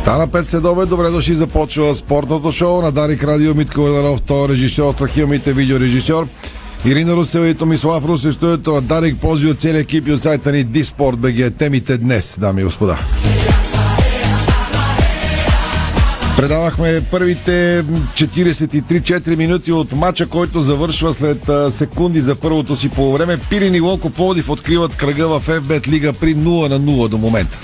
Стана 5 следове, добре дошли, започва спортното шоу на Дарик Радио Митко Ленов, той е режисьор, Страхилмите видеорежисьор. Ирина Русева и Томислав Русе, студиото на Дарик Пози от целия екип и от сайта ни Диспорт БГ. Темите днес, дами и господа. Предавахме първите 43-4 минути от матча, който завършва след секунди за първото си полувреме. Пирин и Локо Плодив откриват кръга в FBET Лига при 0 на 0 до момента.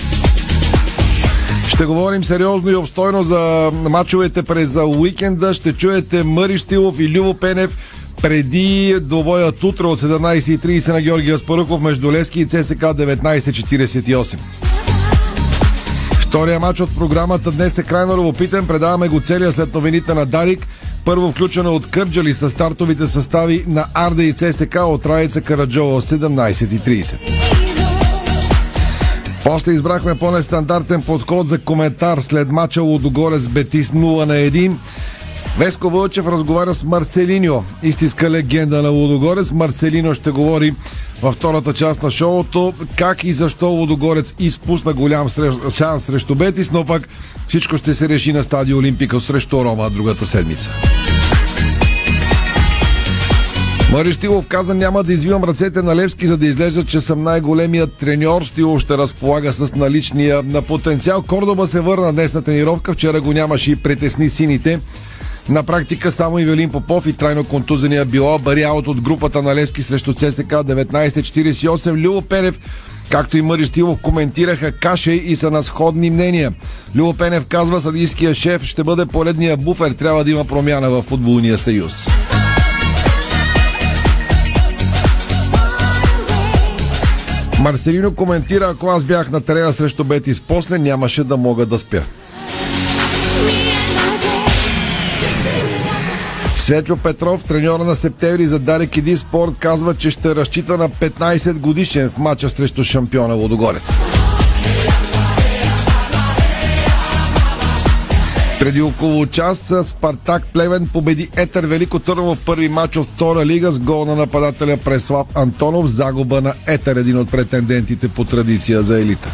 Ще говорим сериозно и обстойно за мачовете през уикенда. Ще чуете Мъри Штилов и Любо Пенев преди двобоят утре от 17.30 на Георгия Аспарухов между Лески и ЦСК 19.48. Втория матч от програмата днес е крайно любопитен. Предаваме го целия след новините на Дарик. Първо включено от Кърджали с стартовите състави на Арда и ЦСК от Раица Караджова 17.30. После избрахме по-нестандартен подход за коментар след мача Лудогорец Бетис 0 на 1. Веско Вълчев разговаря с Марселиньо, истинска легенда на Лудогорец. Марселино ще говори във втората част на шоуто как и защо Лудогорец изпусна голям шанс срещу Бетис, но пък всичко ще се реши на стадио Олимпика срещу Рома другата седмица. Мари Штилов каза няма да извивам ръцете на Левски, за да изглежда, че съм най-големият треньор. Стилов ще разполага с наличния на потенциал. Кордоба се върна днес на тренировка. Вчера го нямаше и притесни сините. На практика само Ивелин Попов и трайно контузения било бари аут от групата на Левски срещу ЦСК 1948. Любо Пенев както и Мъри Стилов коментираха каше и са на сходни мнения. Любо Пенев казва, съдийския шеф ще бъде поредния буфер. Трябва да има промяна в футболния съюз. Марселино коментира, ако аз бях на терена срещу Бетис, после нямаше да мога да спя. Светло Петров, треньора на септември за Дарик Иди Спорт, казва, че ще разчита на 15 годишен в матча срещу шампиона Водогорец. Преди около час Спартак Плевен победи Етър Велико Търново в първи матч от втора лига с гол на нападателя Преслав Антонов. Загуба на Етър, един от претендентите по традиция за елита.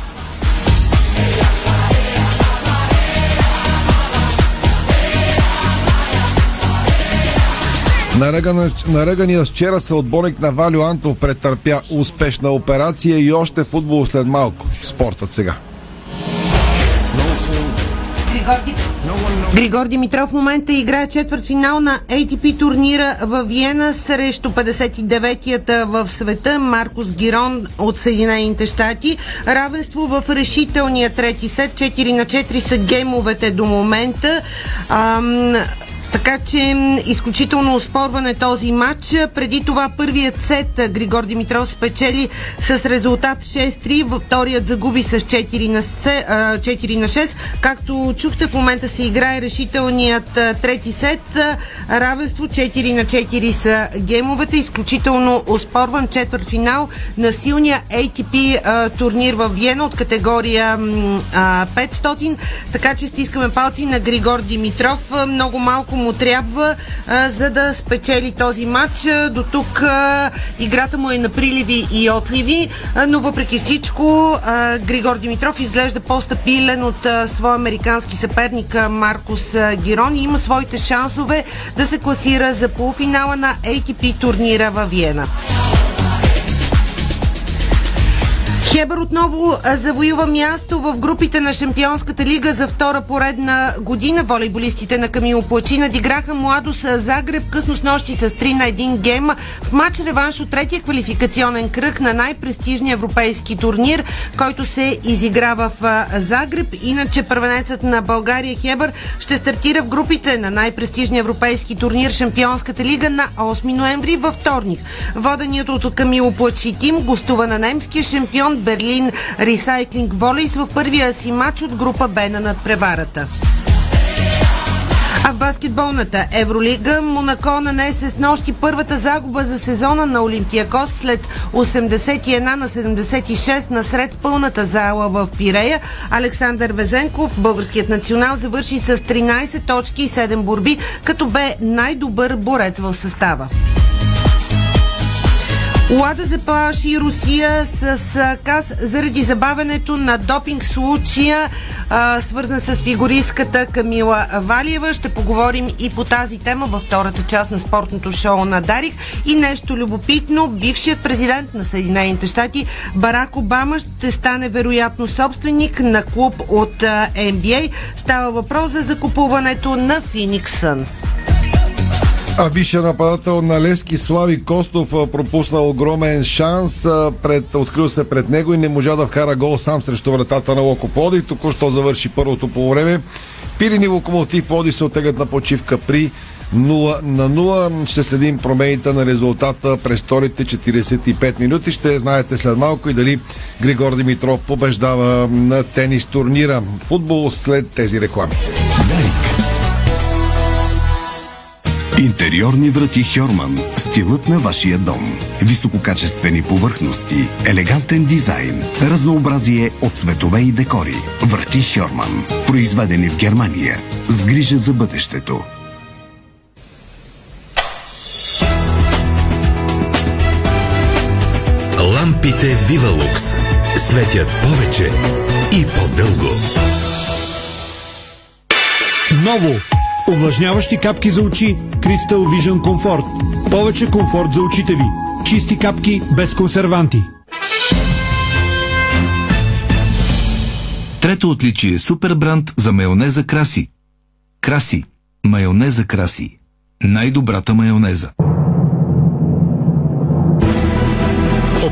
Наръгания вчера се отборник на Валю Антов претърпя успешна операция и още футбол след малко. Спортът сега. Григор, Димитров в момента играе четвърт финал на ATP турнира в Виена срещу 59-ята в света Маркус Гирон от Съединените щати. Равенство в решителния трети сет. 4 на 4 са геймовете до момента. Ам, така че изключително оспорване този матч. Преди това първият сет Григор Димитров спечели с резултат 6-3. Във вторият загуби с 4 на, 4 на 6. Както чухте, в момента се играе решителният трети сет. Равенство 4 на 4 са геймовете. Изключително оспорван четвърт финал на силния ATP турнир в Виена от категория 500. Така че стискаме палци на Григор Димитров. Много малко му трябва, а, за да спечели този матч. До тук а, играта му е на приливи и отливи, а, но въпреки всичко а, Григор Димитров изглежда по-стабилен от а, своя американски съперник Маркус Гирон и има своите шансове да се класира за полуфинала на ATP турнира във Виена. Хебър отново завоюва място в групите на Шампионската лига за втора поредна година. Волейболистите на Камило Плачи надиграха Младост Загреб късно с нощи с 3 на 1 гем в матч реванш от третия квалификационен кръг на най-престижния европейски турнир, който се изиграва в Загреб. Иначе първенецът на България Хебър ще стартира в групите на най-престижния европейски турнир Шампионската лига на 8 ноември във вторник. Воденият от Камило Плачи тим гостува на немския шампион Берлин Ресайклинг Волейс в първия си матч от група Б на надпреварата. А в баскетболната Евролига Монако нанесе с нощи първата загуба за сезона на Олимпиакос след 81 на 76 насред пълната зала в Пирея. Александър Везенков, българският национал, завърши с 13 точки и 7 борби, като бе най-добър борец в състава. Лада заплаши Русия с, с каз заради забавянето на допинг случая, свързан с фигуристката Камила Валиева. Ще поговорим и по тази тема във втората част на спортното шоу на Дарик. И нещо любопитно, бившият президент на Съединените щати Барак Обама ще стане вероятно собственик на клуб от NBA. Става въпрос за закупуването на Phoenix Suns. А бившия нападател на Левски Слави Костов пропусна огромен шанс. Пред, открил се пред него и не можа да вкара гол сам срещу вратата на Локо Плодив. Току-що завърши първото по време. Пирини Локомотив Плодив се отегат на почивка при 0 на 0. Ще следим промените на резултата през вторите 45 минути. Ще знаете след малко и дали Григор Димитров побеждава на тенис турнира. Футбол след тези реклами. Дарик. Интериорни врати Хьорман. Стилът на вашия дом. Висококачествени повърхности, елегантен дизайн, разнообразие от цветове и декори. Врати Хьорман. Произведени в Германия. С грижа за бъдещето. Лампите Вивалукс светят повече и по-дълго. Ново Увлажняващи капки за очи Crystal Vision Comfort. Повече комфорт за очите ви. Чисти капки без консерванти. Трето отличие – супер бранд за майонеза Краси. Краси. Майонеза Краси. Най-добрата майонеза.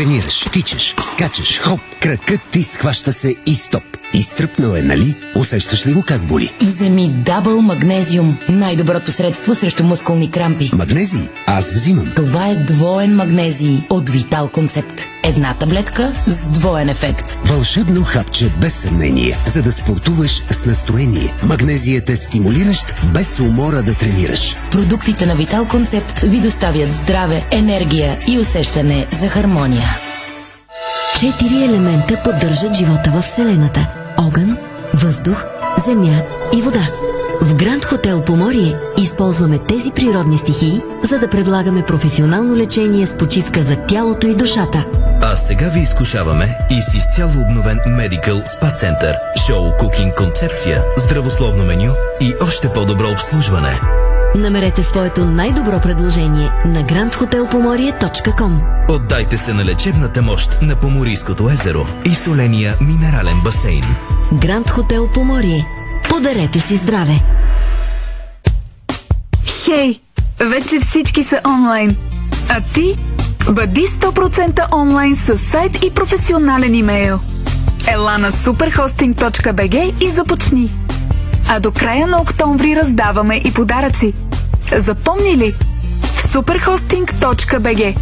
Тренираш, тичаш, скачаш, хоп, кракът ти схваща се и стоп. Изтръпнал е, нали? Усещаш ли го как боли? Вземи Дабъл Магнезиум. Най-доброто средство срещу мускулни крампи. Магнезий? Аз взимам. Това е двоен магнезий от Витал Концепт. Една таблетка с двоен ефект. Вълшебно хапче без съмнение, за да спортуваш с настроение. Магнезият е стимулиращ, без умора да тренираш. Продуктите на Витал Концепт ви доставят здраве, енергия и усещане за хармония. Четири елемента поддържат живота в Вселената – огън, въздух, земя и вода. В Гранд Хотел Поморие използваме тези природни стихии, за да предлагаме професионално лечение с почивка за тялото и душата. А сега ви изкушаваме и с изцяло обновен Medical Spa Center, шоу кукинг концепция, здравословно меню и още по-добро обслужване. Намерете своето най-добро предложение на grandhotelpomorie.com Отдайте се на лечебната мощ на Поморийското езеро и соления минерален басейн. Гранд Хотел Поморие. Подарете си здраве! Хей! Вече всички са онлайн. А ти? Бъди 100% онлайн с сайт и професионален имейл. Ела на superhosting.bg и започни. А до края на октомври раздаваме и подаръци. Запомни ли? superhosting.bg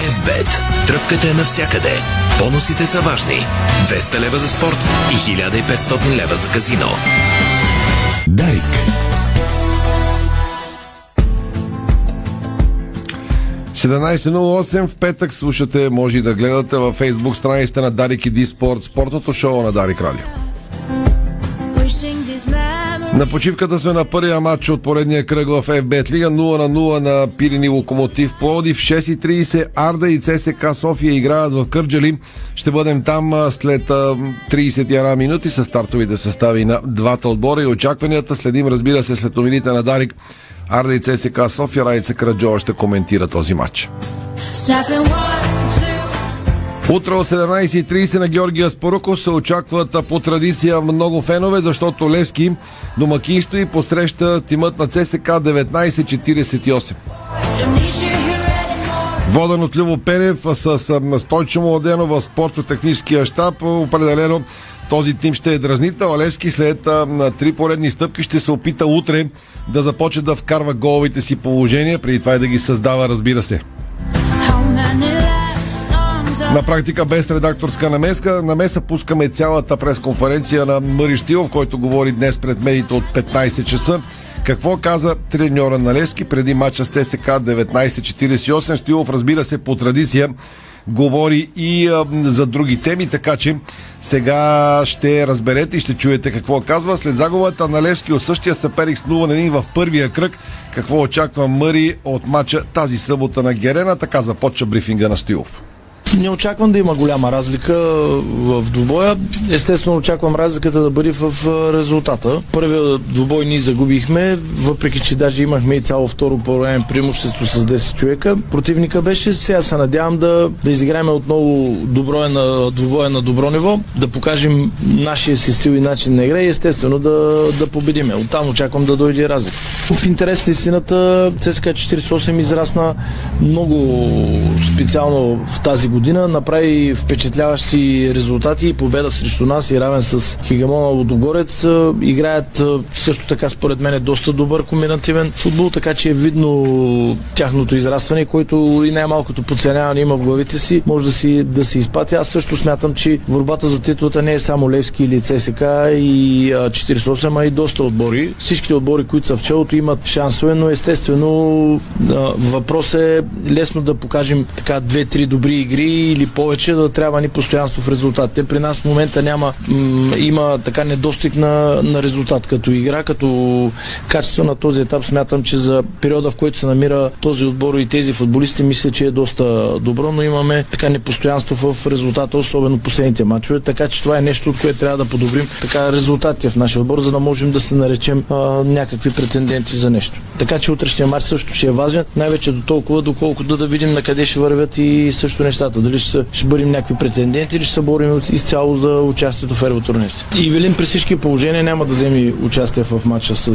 FBET. Тръпката е навсякъде. Бонусите са важни. 200 лева за спорт и 1500 лева за казино. Дарик. 17.08 в петък слушате, може и да гледате във фейсбук страницата на Дарик и Диспорт, спортното шоу на Дарик Радио. На почивката сме на първия матч от поредния кръг в FBET Лига 0 на 0 на Пирини Локомотив Плодив 6.30 Арда и ЦСК София играят в Кърджали. Ще бъдем там след 31 минути с стартовите състави на двата отбора и очакванията. Следим разбира се след новините на Дарик Арда и ЦСК София, Райца Караджова ще коментира този матч. Утре от 17.30 на Георгия Споруков се очакват по традиция много фенове, защото Левски домакинство и посреща тимът на ЦСК 1948. Воден от Любо Пенев с, Стойчо Младено в спортно-техническия щаб. Определено този тим ще е дразнител. Алевски след а, на три поредни стъпки ще се опита утре да започне да вкарва головите си положения, преди това и да ги създава, разбира се. На практика без редакторска намеска, намеса пускаме цялата пресконференция на Мари Штилов, който говори днес пред медиите от 15 часа. Какво каза треньора на Левски преди матча с ТСК 1948? Штилов, разбира се, по традиция говори и а, за други теми, така че сега ще разберете и ще чуете какво казва. След загубата на Левски от същия съперник с 0 на 1 в първия кръг, какво очаква Мъри от матча тази събота на Герена, така започва брифинга на Стоилов. Не очаквам да има голяма разлика в двубоя. Естествено очаквам разликата да бъде в резултата. Първия двубой ние загубихме, въпреки че даже имахме и цяло второ по време преимущество с 10 човека. Противника беше, сега се надявам да, да изиграем отново доброя на, двубоя на добро ниво, да покажем нашия си стил и начин на игра и естествено да, да победиме. Оттам очаквам да дойде разлика. В интерес на истината ЦСКА 48 израсна много специално в тази година година направи впечатляващи резултати и победа срещу нас и равен с Хигамона Лодогорец. Играят също така според мен е доста добър комбинативен футбол, така че е видно тяхното израстване, който и най-малкото подценяване има в главите си, може да си да се изпати. Аз също смятам, че борбата за титлата не е само Левски или ЦСК и 48, а и доста отбори. Всичките отбори, които са в челото, имат шансове, но естествено въпрос е лесно да покажем така две-три добри игри или повече да трябва ни постоянство в резултатите. При нас в момента няма, има така недостиг на, на резултат като игра, като качество на този етап. Смятам, че за периода, в който се намира този отбор и тези футболисти, мисля, че е доста добро, но имаме така непостоянство в резултата, особено последните матчове. Така че това е нещо, от което трябва да подобрим така резултатите в нашия отбор, за да можем да се наречем а, някакви претенденти за нещо. Така че утрешния матч също ще е важен, най-вече до толкова, доколкото да видим на къде ще вървят и също нещата дали ще, ще бъдем някакви претенденти или ще се борим изцяло за участието в ерботурнирите. И Велин при всички положения няма да вземе участие в матча с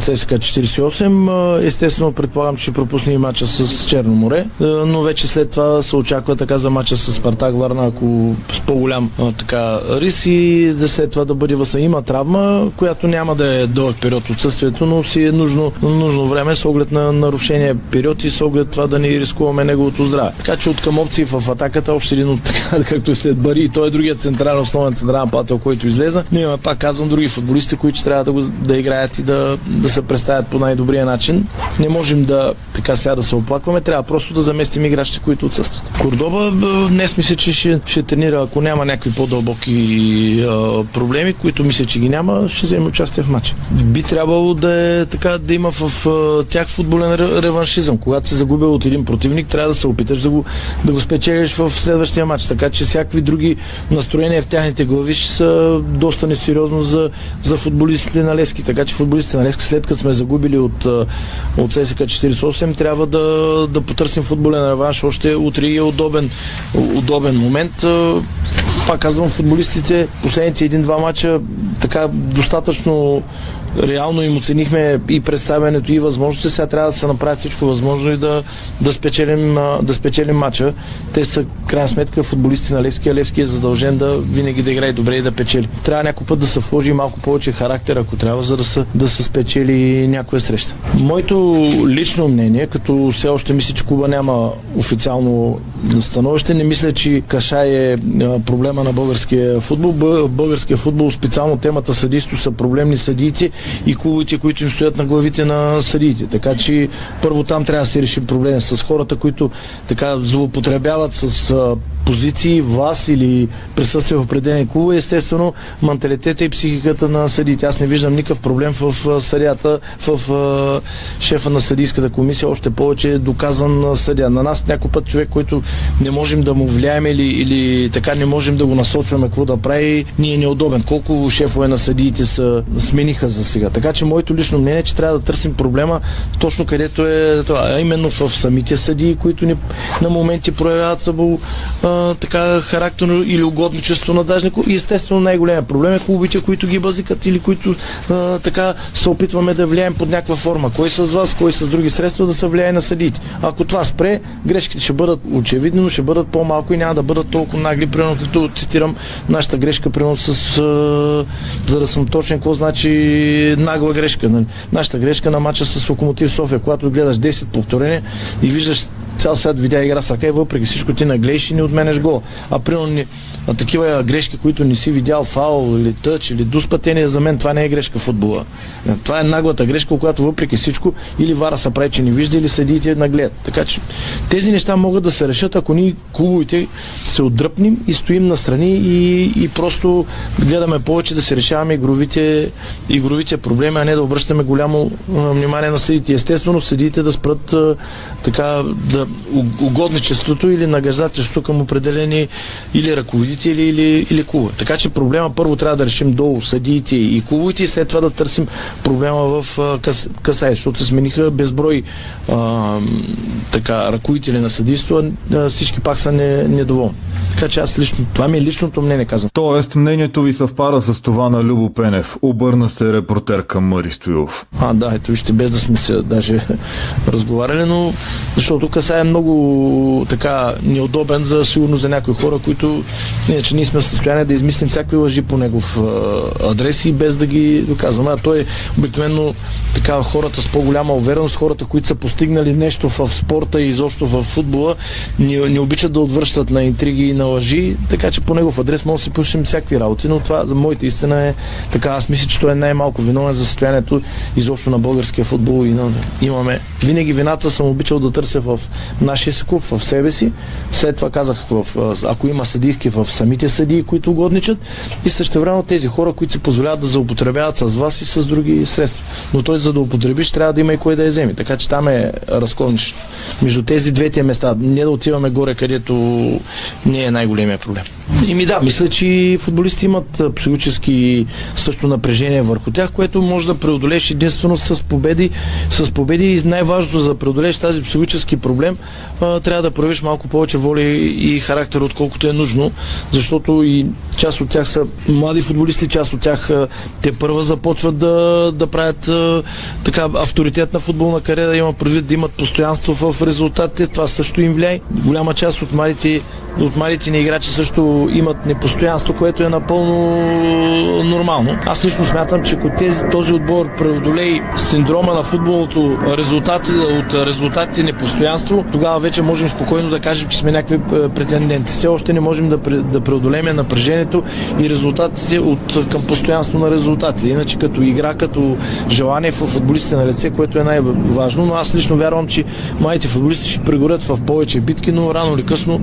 ЦСКА 48. Естествено, предполагам, че ще пропусне и матча с Черно море, но вече след това се очаква така за матча с Спартак Варна, ако с по-голям така рис и за след това да бъде възна. Има травма, която няма да е дълъг период отсъствието, но си е нужно, нужно време с оглед на нарушения период и с оглед това да не рискуваме неговото здраве. Така че от към опции в атаката, още един от така, както е след Бари, и той е другият централен, основен централен плател, който излеза. Но имаме, пак казвам, други футболисти, които трябва да, го, да играят и да, да се представят по най-добрия начин. Не можем да така сега да се оплакваме, трябва просто да заместим играчите, които отсъстват. Кордоба днес мисля, че ще, ще тренира, ако няма някакви по-дълбоки а, проблеми, които мисля, че ги няма, ще вземе участие в матча. Би трябвало да е така да има в а, тях футболен реваншизъм. Когато се загубил от един противник, трябва да се опиташ да го, да го спечелиш в следващия матч. Така че всякакви други настроения в тяхните глави ще са доста несериозно за, за футболистите на Левски. Така че футболистите на Левски, след като сме загубили от, от ССК 48, трябва да, да потърсим футболен реванш. Още утре е удобен, удобен момент. Пак казвам, футболистите последните един-два мача така достатъчно реално им оценихме и представянето и възможности. Сега трябва да се направи всичко възможно и да, да, спечелим, да спечелим матча. Те са, крайна сметка, футболисти на Левски, а Левски е задължен да винаги да играе добре и да печели. Трябва някой път да се вложи малко повече характер, ако трябва, за да се, да се спечели някоя среща. Моето лично мнение, като все още мисля, че Куба няма официално становище, не мисля, че Кашай е проблема на българския футбол. Българския футбол, специално темата съдийство са проблемни съдиите и клубовете, които им стоят на главите на съдиите. Така че първо там трябва да се реши проблем с хората, които така злоупотребяват с позиции, власт или присъствие в определени клубове, естествено менталитета и психиката на съдите. Аз не виждам никакъв проблем в а, съдята, в шефа на съдийската комисия, още повече е доказан а, съдя. На нас някой път човек, който не можем да му влияем или, или така не можем да го насочваме какво да прави, ни е неудобен. Колко шефове на съдиите са смениха за сега. Така че моето лично мнение е, че трябва да търсим проблема точно където е това, а именно в самите съдии, които ни, на моменти проявяват събо, а, така характерно или угодничество на дажни И естествено най-големия проблем е клубите, които ги бъзикат или които а, така се опитваме да влияем под някаква форма. Кой с вас, кой с други средства да се влияе на съдиите. Ако това спре, грешките ще бъдат очевидни, но ще бъдат по-малко и няма да бъдат толкова нагли, примерно като цитирам нашата грешка, примерно с, а, за да съм точен, какво значи нагла грешка. Нали? Нашата грешка на матча с Локомотив София, когато гледаш 10 повторения и виждаш цял свят видя игра с ръка и въпреки всичко ти наглееш и не отменеш гол. А примерно а такива грешки, които не си видял фаул или тъч или дуспътение, за мен това не е грешка в футбола. Това е наглата грешка, която въпреки всичко или вара се прави, че не вижда, или съдиите нагледат. Така че тези неща могат да се решат, ако ние клубовите се отдръпнем и стоим настрани и, и просто гледаме повече да се решаваме игровите, игровите проблеми, а не да обръщаме голямо внимание на съдите. Естествено, съдите да спрат така да угодничеството или нагаждателството към определени или ръководители или, или клубове. Така че проблема първо трябва да решим долу съдиите и клубовете и след това да търсим проблема в къс, Касай, защото се смениха безброй а, така, ръководители на съдийство, а всички пак са не, недоволни. Така че аз лично, това ми е личното мнение, казвам. Тоест, мнението ви съвпада с това на Любо Пенев. Обърна се репортер към Мари Стоилов. А, да, ето вижте, без да сме се даже разговаряли, но защото касае много така неудобен за сигурно за някои хора, които иначе ние сме в състояние да измислим всякакви лъжи по негов адрес и без да ги доказваме. А той е обикновено така хората с по-голяма увереност, хората, които са постигнали нещо в спорта и изобщо в футбола, не, не обичат да отвръщат на интриги и на лъжи, така че по негов адрес може да си пушим всякакви работи, но това за моята истина е така. Аз мисля, че той е най-малко виновен за състоянието изобщо на българския футбол и на, имаме. Винаги вината съм обичал да търся в нашия си клуб, в себе си. След това казах, в, ако има съдийски в самите съдии, които угодничат и също време тези хора, които се позволяват да злоупотребяват с вас и с други средства. Но той за да употребиш трябва да има и кой да я вземе. Така че там е разковничето. Между тези двете места. Не да отиваме горе, където не е най-големия проблем. И ми да, мисля, че футболисти имат психически също напрежение върху тях, което може да преодолееш единствено с победи. С победи и най-важното за да преодолееш тази психически проблем, трябва да проявиш малко повече воля и характер, отколкото е нужно, защото и част от тях са млади футболисти, част от тях те първа започват да, да правят така авторитет на футболна кариера, има предвид да имат постоянство в резултатите, това също им влияе. Голяма част от младите от младите ни играчи също имат непостоянство, което е напълно нормално. Аз лично смятам, че ако тези, този отбор преодолей синдрома на футболното резултат, от резултатите непостоянство, тогава вече можем спокойно да кажем, че сме някакви претенденти. Все още не можем да, да преодолеме напрежението и резултатите от, към постоянство на резултатите. Иначе като игра, като желание в футболистите на лице, което е най-важно, но аз лично вярвам, че моите футболисти ще прегорят в повече битки, но рано или късно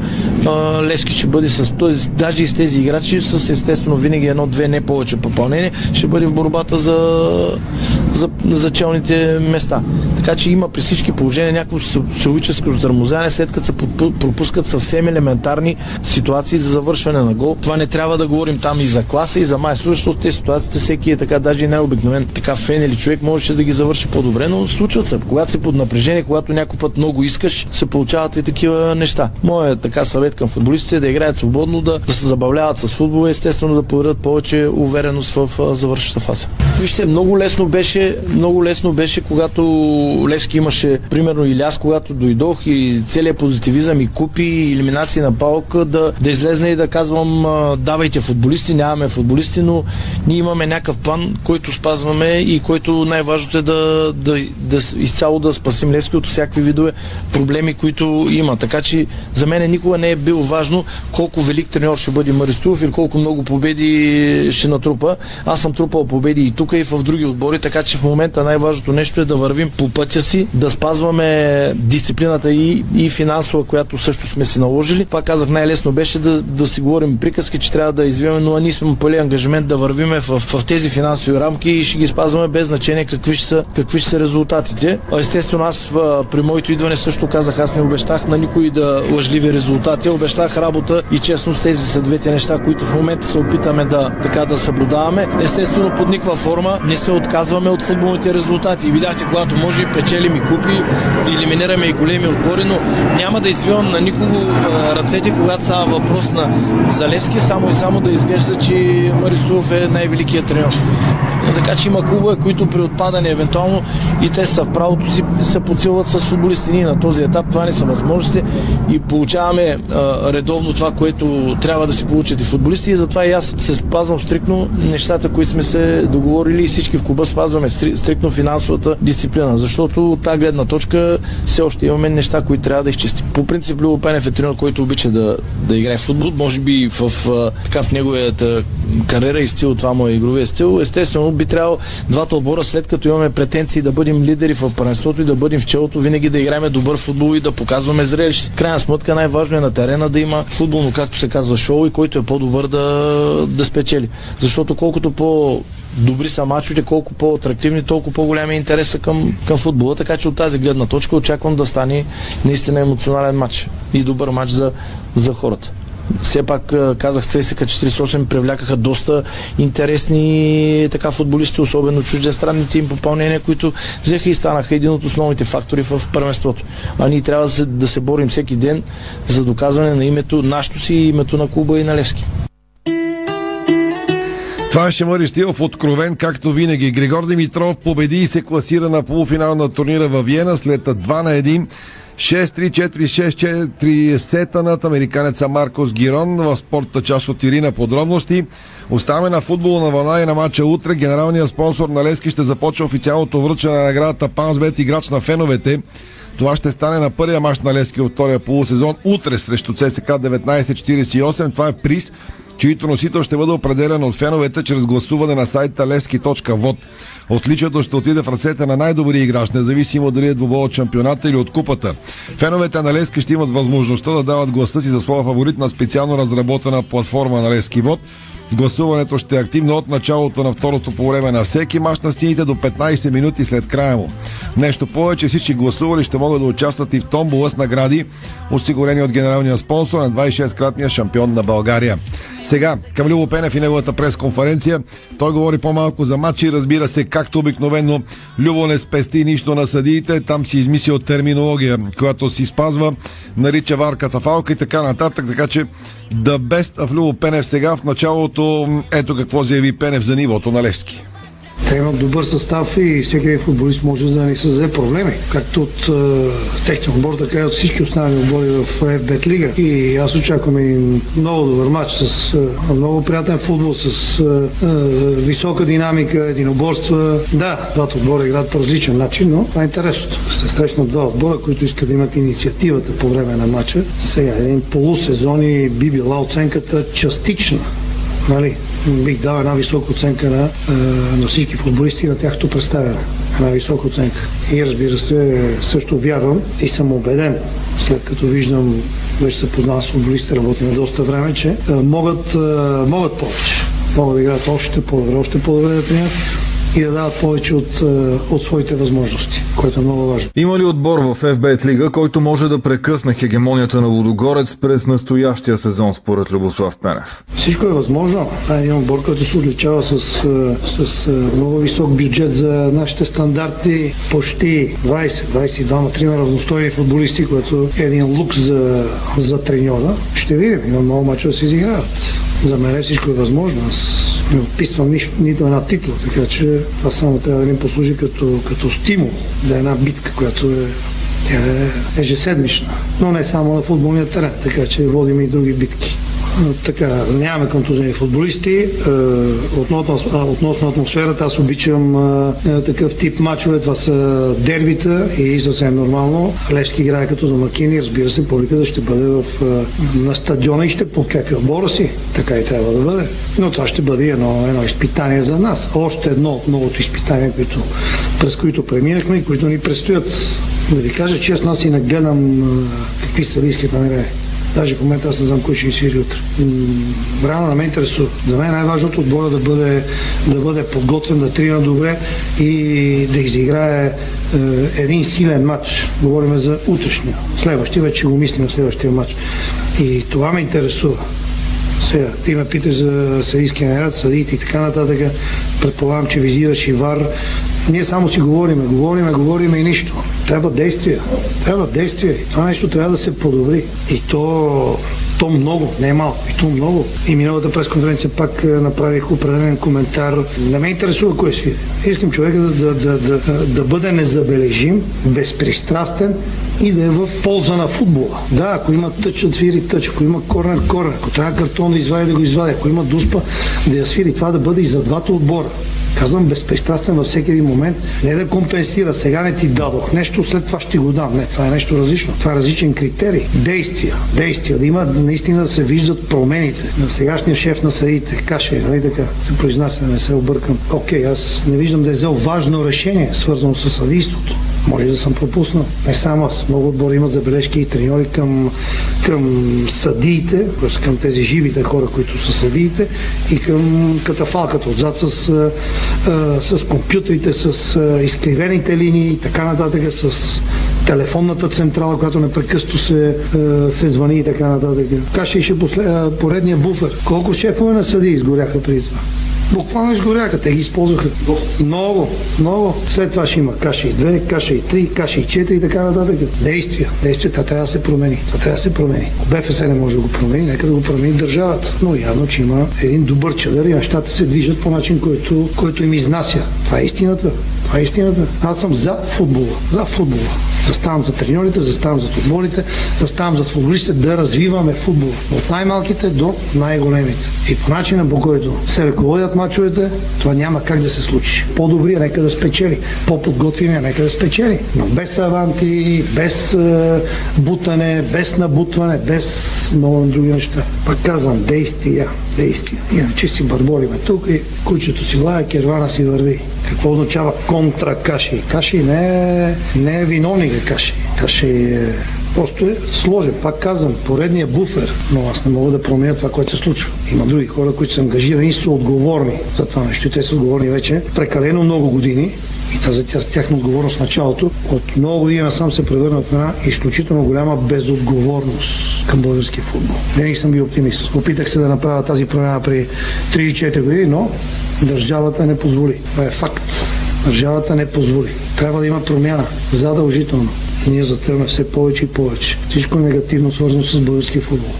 Левски ще бъде с този, даже и с тези играчи, с естествено винаги едно-две, не повече попълнение, ще бъде в борбата за, за, челните места. Така че има при всички положения някакво психологическо зармозяне, след като се пропускат съвсем елементарни ситуации за завършване на гол. Това не трябва да говорим там и за класа, и за майстор, защото тези ситуациите всеки е така, даже и най-обикновен така фен или човек можеше да ги завърши по-добре, но случват се. Когато си под напрежение, когато някой път много искаш, се получават и такива неща. Моя така съвет към футболистите да играят свободно, да, да се забавляват с футбола, естествено да подарят повече увереност в завършваща фаза. Вижте, много лесно беше, много лесно беше, когато Левски имаше, примерно Иляс, когато дойдох и целият позитивизъм и купи, и елиминации на палка, да, да излезне и да казвам давайте футболисти, нямаме футболисти, но ние имаме някакъв план, който спазваме и който най-важното е да, да, да изцяло да спасим Левски от всякакви видове проблеми, които има. Така че за мен никога не е бил важно колко велик треньор ще бъде Маристов или колко много победи ще натрупа. Аз съм трупал победи и тук, и в други отбори, така че в момента най-важното нещо е да вървим по път пътя си, да спазваме дисциплината и, и финансова, която също сме си наложили. Пак казах, най-лесно беше да, да си говорим приказки, че трябва да извиваме, но ние сме поели ангажимент да вървиме в, в тези финансови рамки и ще ги спазваме без значение какви ще са, какви ще са резултатите. Естествено, аз при моето идване също казах, аз не обещах на никой да лъжливи резултати, обещах работа и честност. Тези са двете неща, които в момента се опитаме да, така да съблюдаваме. Естествено, под никаква форма не се отказваме от футболните резултати. Видяхте, когато може, печелим и купи, елиминираме и големи отбори, но няма да извивам на никого ръцете, когато става въпрос на Залевски, само и само да изглежда, че Маристов е най-великият тренер. Така че има клубове, които при отпадане евентуално и те са в правото си се подсилват с футболисти. Ние на този етап това не са възможности и получаваме а, редовно това, което трябва да си получат и футболисти и затова и аз се спазвам стрикно нещата, които сме се договорили и всички в клуба спазваме стрикно финансовата дисциплина, защото от тази гледна точка все още имаме неща, които трябва да изчистим. По принцип Любо Пенев е тренер, който обича да, да играе в футбол. Може би в, в, така в неговата кариера и стил, това му е игровия стил. Естествено, би трябвало двата отбора, след като имаме претенции да бъдем лидери в първенството и да бъдем в челото, винаги да играем добър футбол и да показваме зрелище. Крайна сметка най-важно е на терена да има футболно, както се казва, шоу и който е по-добър да, да спечели. Защото колкото по добри са мачовете, колко по-атрактивни, толкова по-голям е интереса към, към футбола. Така че от тази гледна точка очаквам да стане наистина емоционален матч и добър матч за, за хората все пак казах ЦСК 48 привлякаха доста интересни така футболисти, особено чуждестранните им попълнения, които взеха и станаха един от основните фактори в първенството. А ние трябва да се, да се борим всеки ден за доказване на името, нашето си и името на клуба и на Левски. Това ще Мари Стилов откровен, както винаги. Григор Димитров победи и се класира на полуфинал на турнира във Виена след 2 на 1 6-3-4-6-4 сета над американеца Маркос Гирон в спортта част от Ирина подробности. Оставаме на футбола на вълна и на матча утре. Генералният спонсор на Лески ще започва официалното връчване на наградата Пансбет играч на феновете. Това ще стане на първия мач на Лески от втория полусезон утре срещу ЦСК 1948. Това е приз чието носител ще бъде определен от феновете чрез гласуване на сайта levski.vod. Отличието ще отиде в ръцете на най-добрия играч, независимо дали е двубол от шампионата или от купата. Феновете на Лески ще имат възможността да дават гласа си за своя фаворит на специално разработена платформа на Лески Вод. Гласуването ще е активно от началото на второто по време на всеки мач на стените до 15 минути след края му. Нещо повече, всички гласували ще могат да участват и в томбола с награди, осигурени от генералния спонсор на 26-кратния шампион на България. Сега, към Любо Пенев и неговата пресконференция. Той говори по-малко за матчи, разбира се, както обикновено Любо не спести нищо на съдиите, там си измисля от терминология, която си спазва, нарича варката фалка и така нататък, така че да best в Любо Пенев сега в началото, ето какво заяви Пенев за нивото на Левски. Те имат добър състав и всеки един футболист може да ни създаде проблеми, както от е, техния отбор, така и от всички останали отбори в FBET лига. И аз очаквам и много добър матч с е, много приятен футбол, с е, е, висока динамика, единоборства. Да, двата отбора играят по различен начин, но това е интересно. Се срещнат два отбора, които искат да имат инициативата по време на матча. Сега един полусезон и би била оценката частична. Нали? Бих дал една висока оценка на, на всички футболисти на тяхното представяне. Една висока оценка. И разбира се, също вярвам и съм убеден, след като виждам, вече се познавам с футболистите, работим доста време, че могат, могат повече. Могат да играят още по-добре, още по-добре да тренират и да дават повече от, е, от своите възможности, което е много важно. Има ли отбор в FBET лига, който може да прекъсне хегемонията на Лудогорец през настоящия сезон според Любослав Пенев? Всичко е възможно. Това е един отбор, който се отличава с, е, с, е, много висок бюджет за нашите стандарти. Почти 20-22 равностойни футболисти, което е един лукс за, за треньора. Ще видим. Има много мачове да се изиграват. За мен всичко е възможно. Аз не отписвам нищо, нито една титла, така че това само трябва да ни послужи като, като стимул за една битка, която е тя е ежеседмична, но не само на футболния терен, така че водим и други битки. Така, нямаме контузени футболисти. Относно, относно атмосферата, аз обичам такъв тип мачове. Това са дербита и съвсем нормално. Левски играе като домакини. Разбира се, публиката ще бъде в, на стадиона и ще подкрепи отбора си. Така и трябва да бъде. Но това ще бъде едно, едно изпитание за нас. Още едно от многото изпитания, които, през които преминахме и които ни предстоят. Да ви кажа честно, аз и нагледам какви са съдийските намерения. Даже в момента аз не знам кой ще свири утре. Рано на мен интересува. За мен най-важното отбора да бъде, да бъде подготвен, да трина добре и да изиграе е, един силен матч. Говорим за утрешния. Следващия вече го мислим следващия матч. И това ме интересува. Сега, ти ме питаш за съдийския наряд, съдиите и така нататък. Предполагам, че визираш и ВАР. Ние само си говориме, говориме, говориме и нищо. Трябва действия. Трябва действия. И това нещо трябва да се подобри. И то, то много, не е малко. И то много. И миналата пресконференция пак е, направих определен коментар. Не ме интересува кой е свири. Искам човека да, да, да, да, да бъде незабележим, безпристрастен и да е в полза на футбола. Да, ако има тъч, да свири тъч, ако има корнер, корнер, ако трябва картон да извади, да го извади, ако има дуспа, да я свири. Това да бъде и за двата отбора. Казвам безпристрастен във всеки един момент. Не да компенсира. Сега не ти дадох нещо, след това ще го дам. Не, това е нещо различно. Това е различен критерий. Действия. Действия. Да има наистина да се виждат промените. На сегашния шеф на съдите, Каше, нали така, се произнася, не се объркам. Окей, аз не виждам да е взел важно решение, свързано с съдийството. Може да съм пропуснал. Не само аз. Много отбори имат забележки и треньори към, към съдиите, към тези живите хора, които са съдиите и към катафалката отзад с, а, с компютрите, с а, изкривените линии и така нататък, с телефонната централа, която непрекъсто се, се звъни и така нататък. Каше и ще послед, поредния буфер. Колко шефове на съди изгоряха при това? Буквално изгоряха. Те ги използваха много, много. След това ще има каша и 2, каша и 3, каша и 4 и така нататък. Действия. Действията трябва да се промени. Това трябва да се промени. БФС не може да го промени, нека да го промени държавата. Но явно, че има един добър чадър и нещата се движат по начин, който, който им изнася. Това е истината. Това е истината. Аз съм за футбола. За футбола. Заставам за треньорите, заставам за футболите, заставам за футболистите да развиваме футбол. От най-малките до най-големите. И по начина по който се ръководят мачовете, това няма как да се случи. По-добрия нека да спечели. По-подготвения нека да спечели. Но без аванти, без е, бутане, без набутване, без много други неща. Пак казвам, действия, действия. Иначе си бърбориме тук и кучето си лая, кервана си върви. Какво означава контра каши? Каши не е, не е виновник е каши. Каши е Просто е сложен. Пак казвам, поредния буфер, но аз не мога да променя това, което се случва. Има други хора, които са ангажирани и са отговорни за това нещо. И те са отговорни вече прекалено много години и тази тяхна отговорност в началото от много години сам се превърна в една изключително голяма безотговорност към българския футбол. Винаги съм бил оптимист. Опитах се да направя тази промяна при 3-4 години, но държавата не позволи. Това е факт. Държавата не позволи. Трябва да има промяна. Задължително. И ние затъваме все повече и повече. Всичко негативно свързано с българския футбол.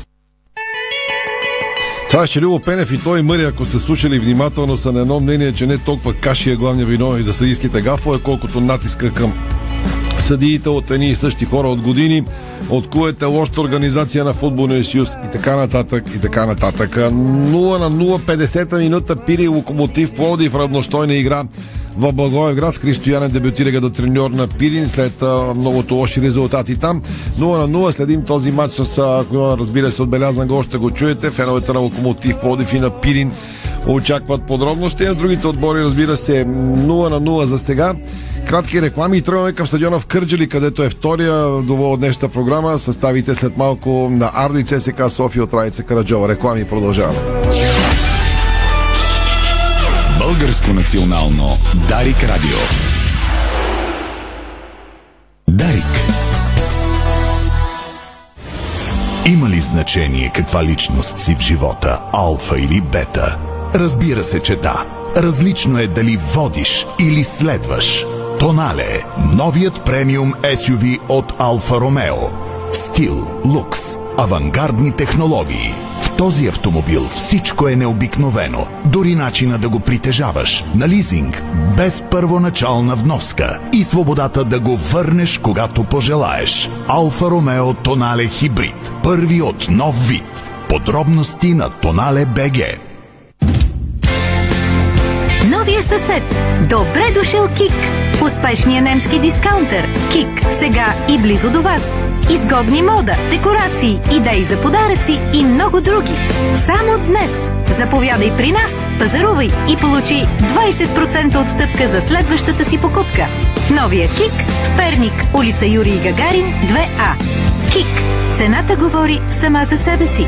Това е Челило Пенев и той Мъри, ако сте слушали внимателно, са на едно мнение, че не толкова каши е главния виновник за съдийските гафове, колкото натиска към съдиите от едни и същи хора от години, от куете лошата организация на футболния съюз и така нататък и така нататък. 0 на 0, 50 минута пили локомотив Плодив, равностойна игра в Благоевград. Христо Янен дебютира като треньор на Пилин след а, многото лоши резултати там. 0 на 0 следим този матч с, а, разбира се, отбелязан гол, ще го чуете. Феновете на Локомотив Плодив и на Пилин очакват подробности. На другите отбори, разбира се, 0 на 0 за сега. Кратки реклами и тръгваме към стадиона в Кърджали, където е втория довол от днешната програма. Съставите след малко на Арди ЦСК София от Райца Караджова. Реклами продължаваме. Българско национално Дарик Радио. Дарик. Има ли значение каква личност си в живота, алфа или бета? Разбира се, че да. Различно е дали водиш или следваш. Тонале – новият премиум SUV от Алфа Ромео. Стил, лукс, авангардни технологии – този автомобил всичко е необикновено. Дори начина да го притежаваш. На лизинг, без първоначална вноска. И свободата да го върнеш, когато пожелаеш. Алфа Ромео Тонале Хибрид. Първи от нов вид Подробности на Тонале БГ. Новия съсед. Добре дошъл Кик. Успешния немски дискаунтер. Кик. Сега и близо до вас. Изгодни мода, декорации, идеи за подаръци и много други. Само днес. Заповядай при нас, пазарувай и получи 20% отстъпка за следващата си покупка. Новия Кик в Перник, улица Юрий Гагарин, 2А. Кик. Цената говори сама за себе си.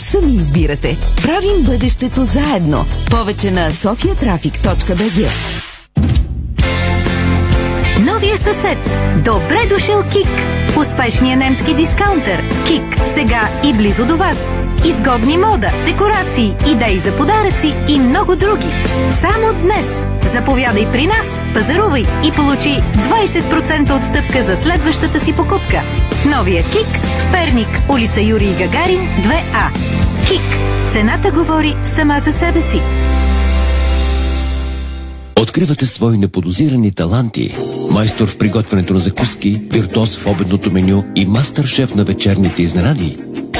Сами избирате. Правим бъдещето заедно. Повече на sofiatraffic.bg Новия съсед. Добре дошъл Кик. Успешния немски дискаунтер. Кик. Сега и близо до вас. Изгодни мода, декорации, идеи за подаръци и много други. Само днес. Заповядай при нас, пазарувай и получи 20% отстъпка за следващата си покупка. Новия Кик в Перник, улица Юрий Гагарин, 2А. Кик. Цената говори сама за себе си. Откривате свои неподозирани таланти. Майстор в приготвянето на закуски, виртуоз в обедното меню и мастър-шеф на вечерните изненади.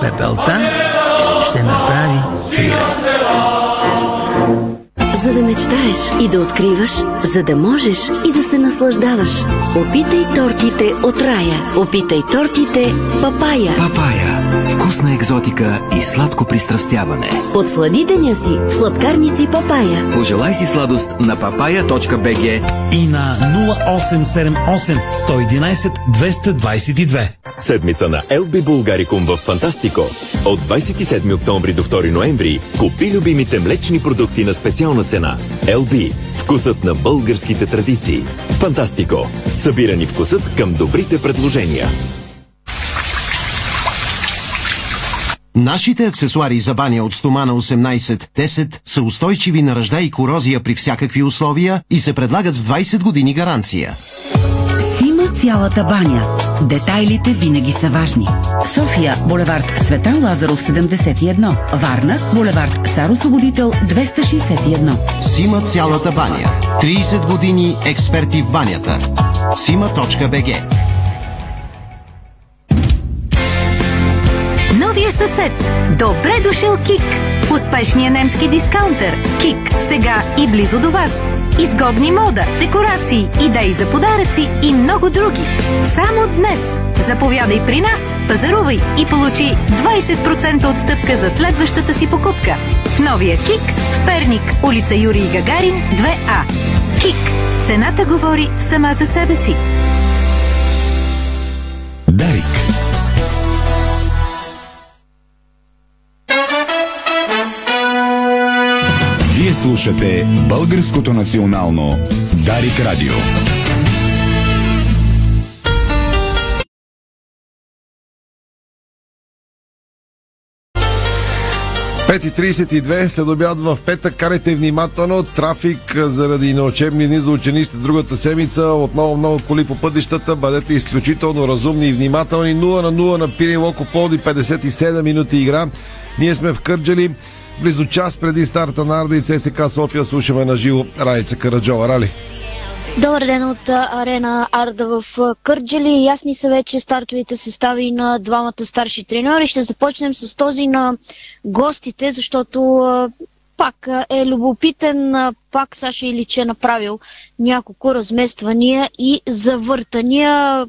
Пепелта ще направи криле. Да мечтаеш и да откриваш, за да можеш и да се наслаждаваш. Опитай тортите от рая. Опитай тортите Папая. Папая. Вкусна екзотика и сладко пристрастяване. Подслади деня си в сладкарници Папая. Пожелай си сладост на papaya.bg и на 0878 111 222. Седмица на LB Булгарикум в Фантастико. От 27 октомври до 2 ноември купи любимите млечни продукти на специална цена. LB. Вкусът на българските традиции. Фантастико. Събирани вкусът към добрите предложения. Нашите аксесуари за баня от стомана 18-10 са устойчиви на ръжда и корозия при всякакви условия и се предлагат с 20 години гаранция. Сима цялата баня. Детайлите винаги са важни. София, булевард Цветан Лазаров 71. Варна, булевард Цар Освободител 261. Сима цялата баня. 30 години експерти в банята. Сима.бг Новия съсед. Добре дошъл Кик. Успешния немски дискаунтер. Кик. Сега и близо до вас. Изгодни мода, декорации, идеи за подаръци и много други. Само днес. Заповядай при нас, пазарувай и получи 20% отстъпка за следващата си покупка. Новия Кик в Перник, улица Юрий Гагарин, 2А. Кик. Цената говори сама за себе си. Дарик. Слушате Българското национално Дарик Радио. И 32 се добяват в петък. Карайте внимателно. Трафик заради неучебни дни за учениците другата седмица. Отново много коли по пътищата. Бъдете изключително разумни и внимателни. 0 на 0 на Пири Локо Полди. 57 минути игра. Ние сме в Кърджали. Близо час преди старта на Арда и ЦСК София слушаме на живо Райца Караджова. Рали? Добър ден от арена Арда в Кърджали. Ясни са вече стартовите състави на двамата старши треньори. Ще започнем с този на гостите, защото пак е любопитен. Пак Саша Илич е направил няколко размествания и завъртания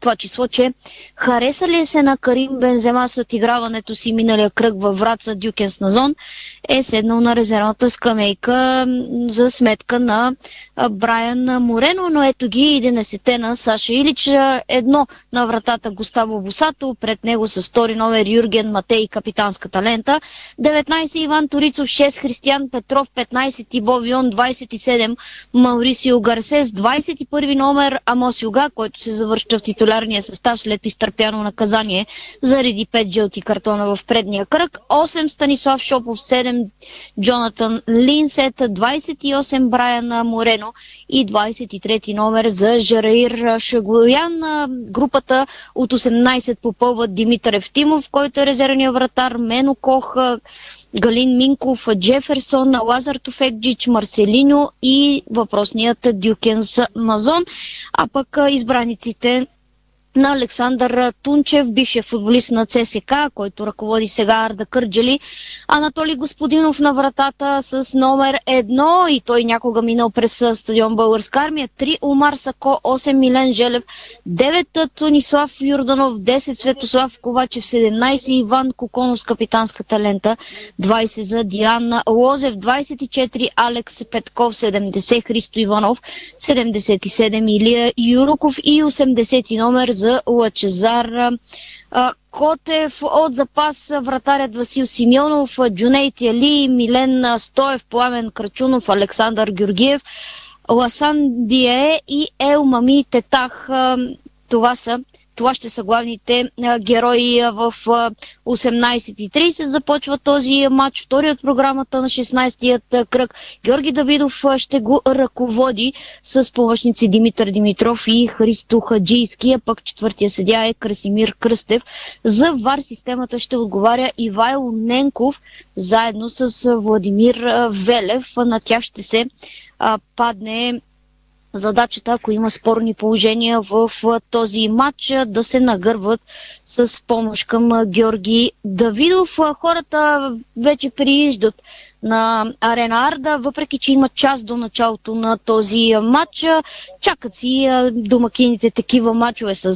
това число, че хареса ли се на Карим Бензема с отиграването си миналия кръг във Враца Дюкенс на зон, е седнал на резервната скамейка за сметка на Брайан Морено, но ето ги 11-те на Саша Илич. Едно на вратата Густаво Босато, пред него с втори номер Юрген Матей, капитанската лента. 19 Иван Торицов, 6 Християн Петров, 15 Тибо Вион, 27 Маурисио Гарсес, 21 номер Амос Юга, който се завършва в титулярния състав след изтърпяно наказание заради 5 жълти картона в предния кръг. 8 Станислав Шопов, 7 Джонатан Линсет, 28 Брайана Морено и 23 номер за Жараир Шагорян. Групата от 18 попълват Димитър Евтимов, който е резервния вратар, Мено Кох, Галин Минков, Джеферсон, Лазар Тофекджич, Марселиньо и въпросният Дюкенс Мазон. А пък избраниците на Александър Тунчев, бившия футболист на ЦСК, който ръководи сега Арда Кърджали. Анатолий Господинов на вратата с номер едно и той някога минал през стадион Българска армия. 3 Умар Сако, 8 Милен Желев, 9 Тонислав Юрданов, 10 Светослав Ковачев, 17 Иван Коконов с капитанската лента, 20 за Диана Лозев, 24 Алекс Петков, 70 Христо Иванов, 77 Илия Юроков и 80 номер за за Лачезар Котев от запас вратарят Васил Симеонов, Джунейт Али, Милен Стоев, Пламен Крачунов, Александър Георгиев, Ласан Дие и Ел Мами Тетах. Това са това ще са главните герои в а, 18.30. Започва този матч, втори от програмата на 16-тият кръг. Георги Давидов ще го ръководи с помощници Димитър Димитров и Христо Хаджийски, а пък четвъртия съдя е Красимир Кръстев. За ВАР системата ще отговаря Ивайло Ненков, заедно с Владимир Велев. На тях ще се падне задачата, ако има спорни положения в този матч, да се нагърват с помощ към Георги Давидов. Хората вече прииждат на Арена Арда, въпреки че има час до началото на този матч. Чакат си домакините такива матчове с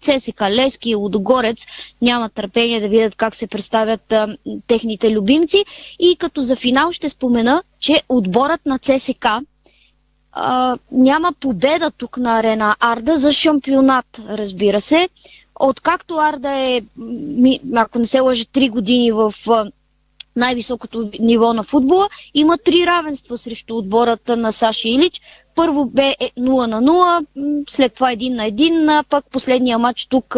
ЦСК Лески и Лудогорец. Няма търпение да видят как се представят техните любимци. И като за финал ще спомена, че отборът на ЦСК а, няма победа тук на арена Арда за шампионат, разбира се. Откакто Арда е, ако не се лъжи, 3 години в най-високото ниво на футбола, има три равенства срещу отбората на Саши Илич. Първо бе 0 на 0, след това 1 на 1, а пък последния матч тук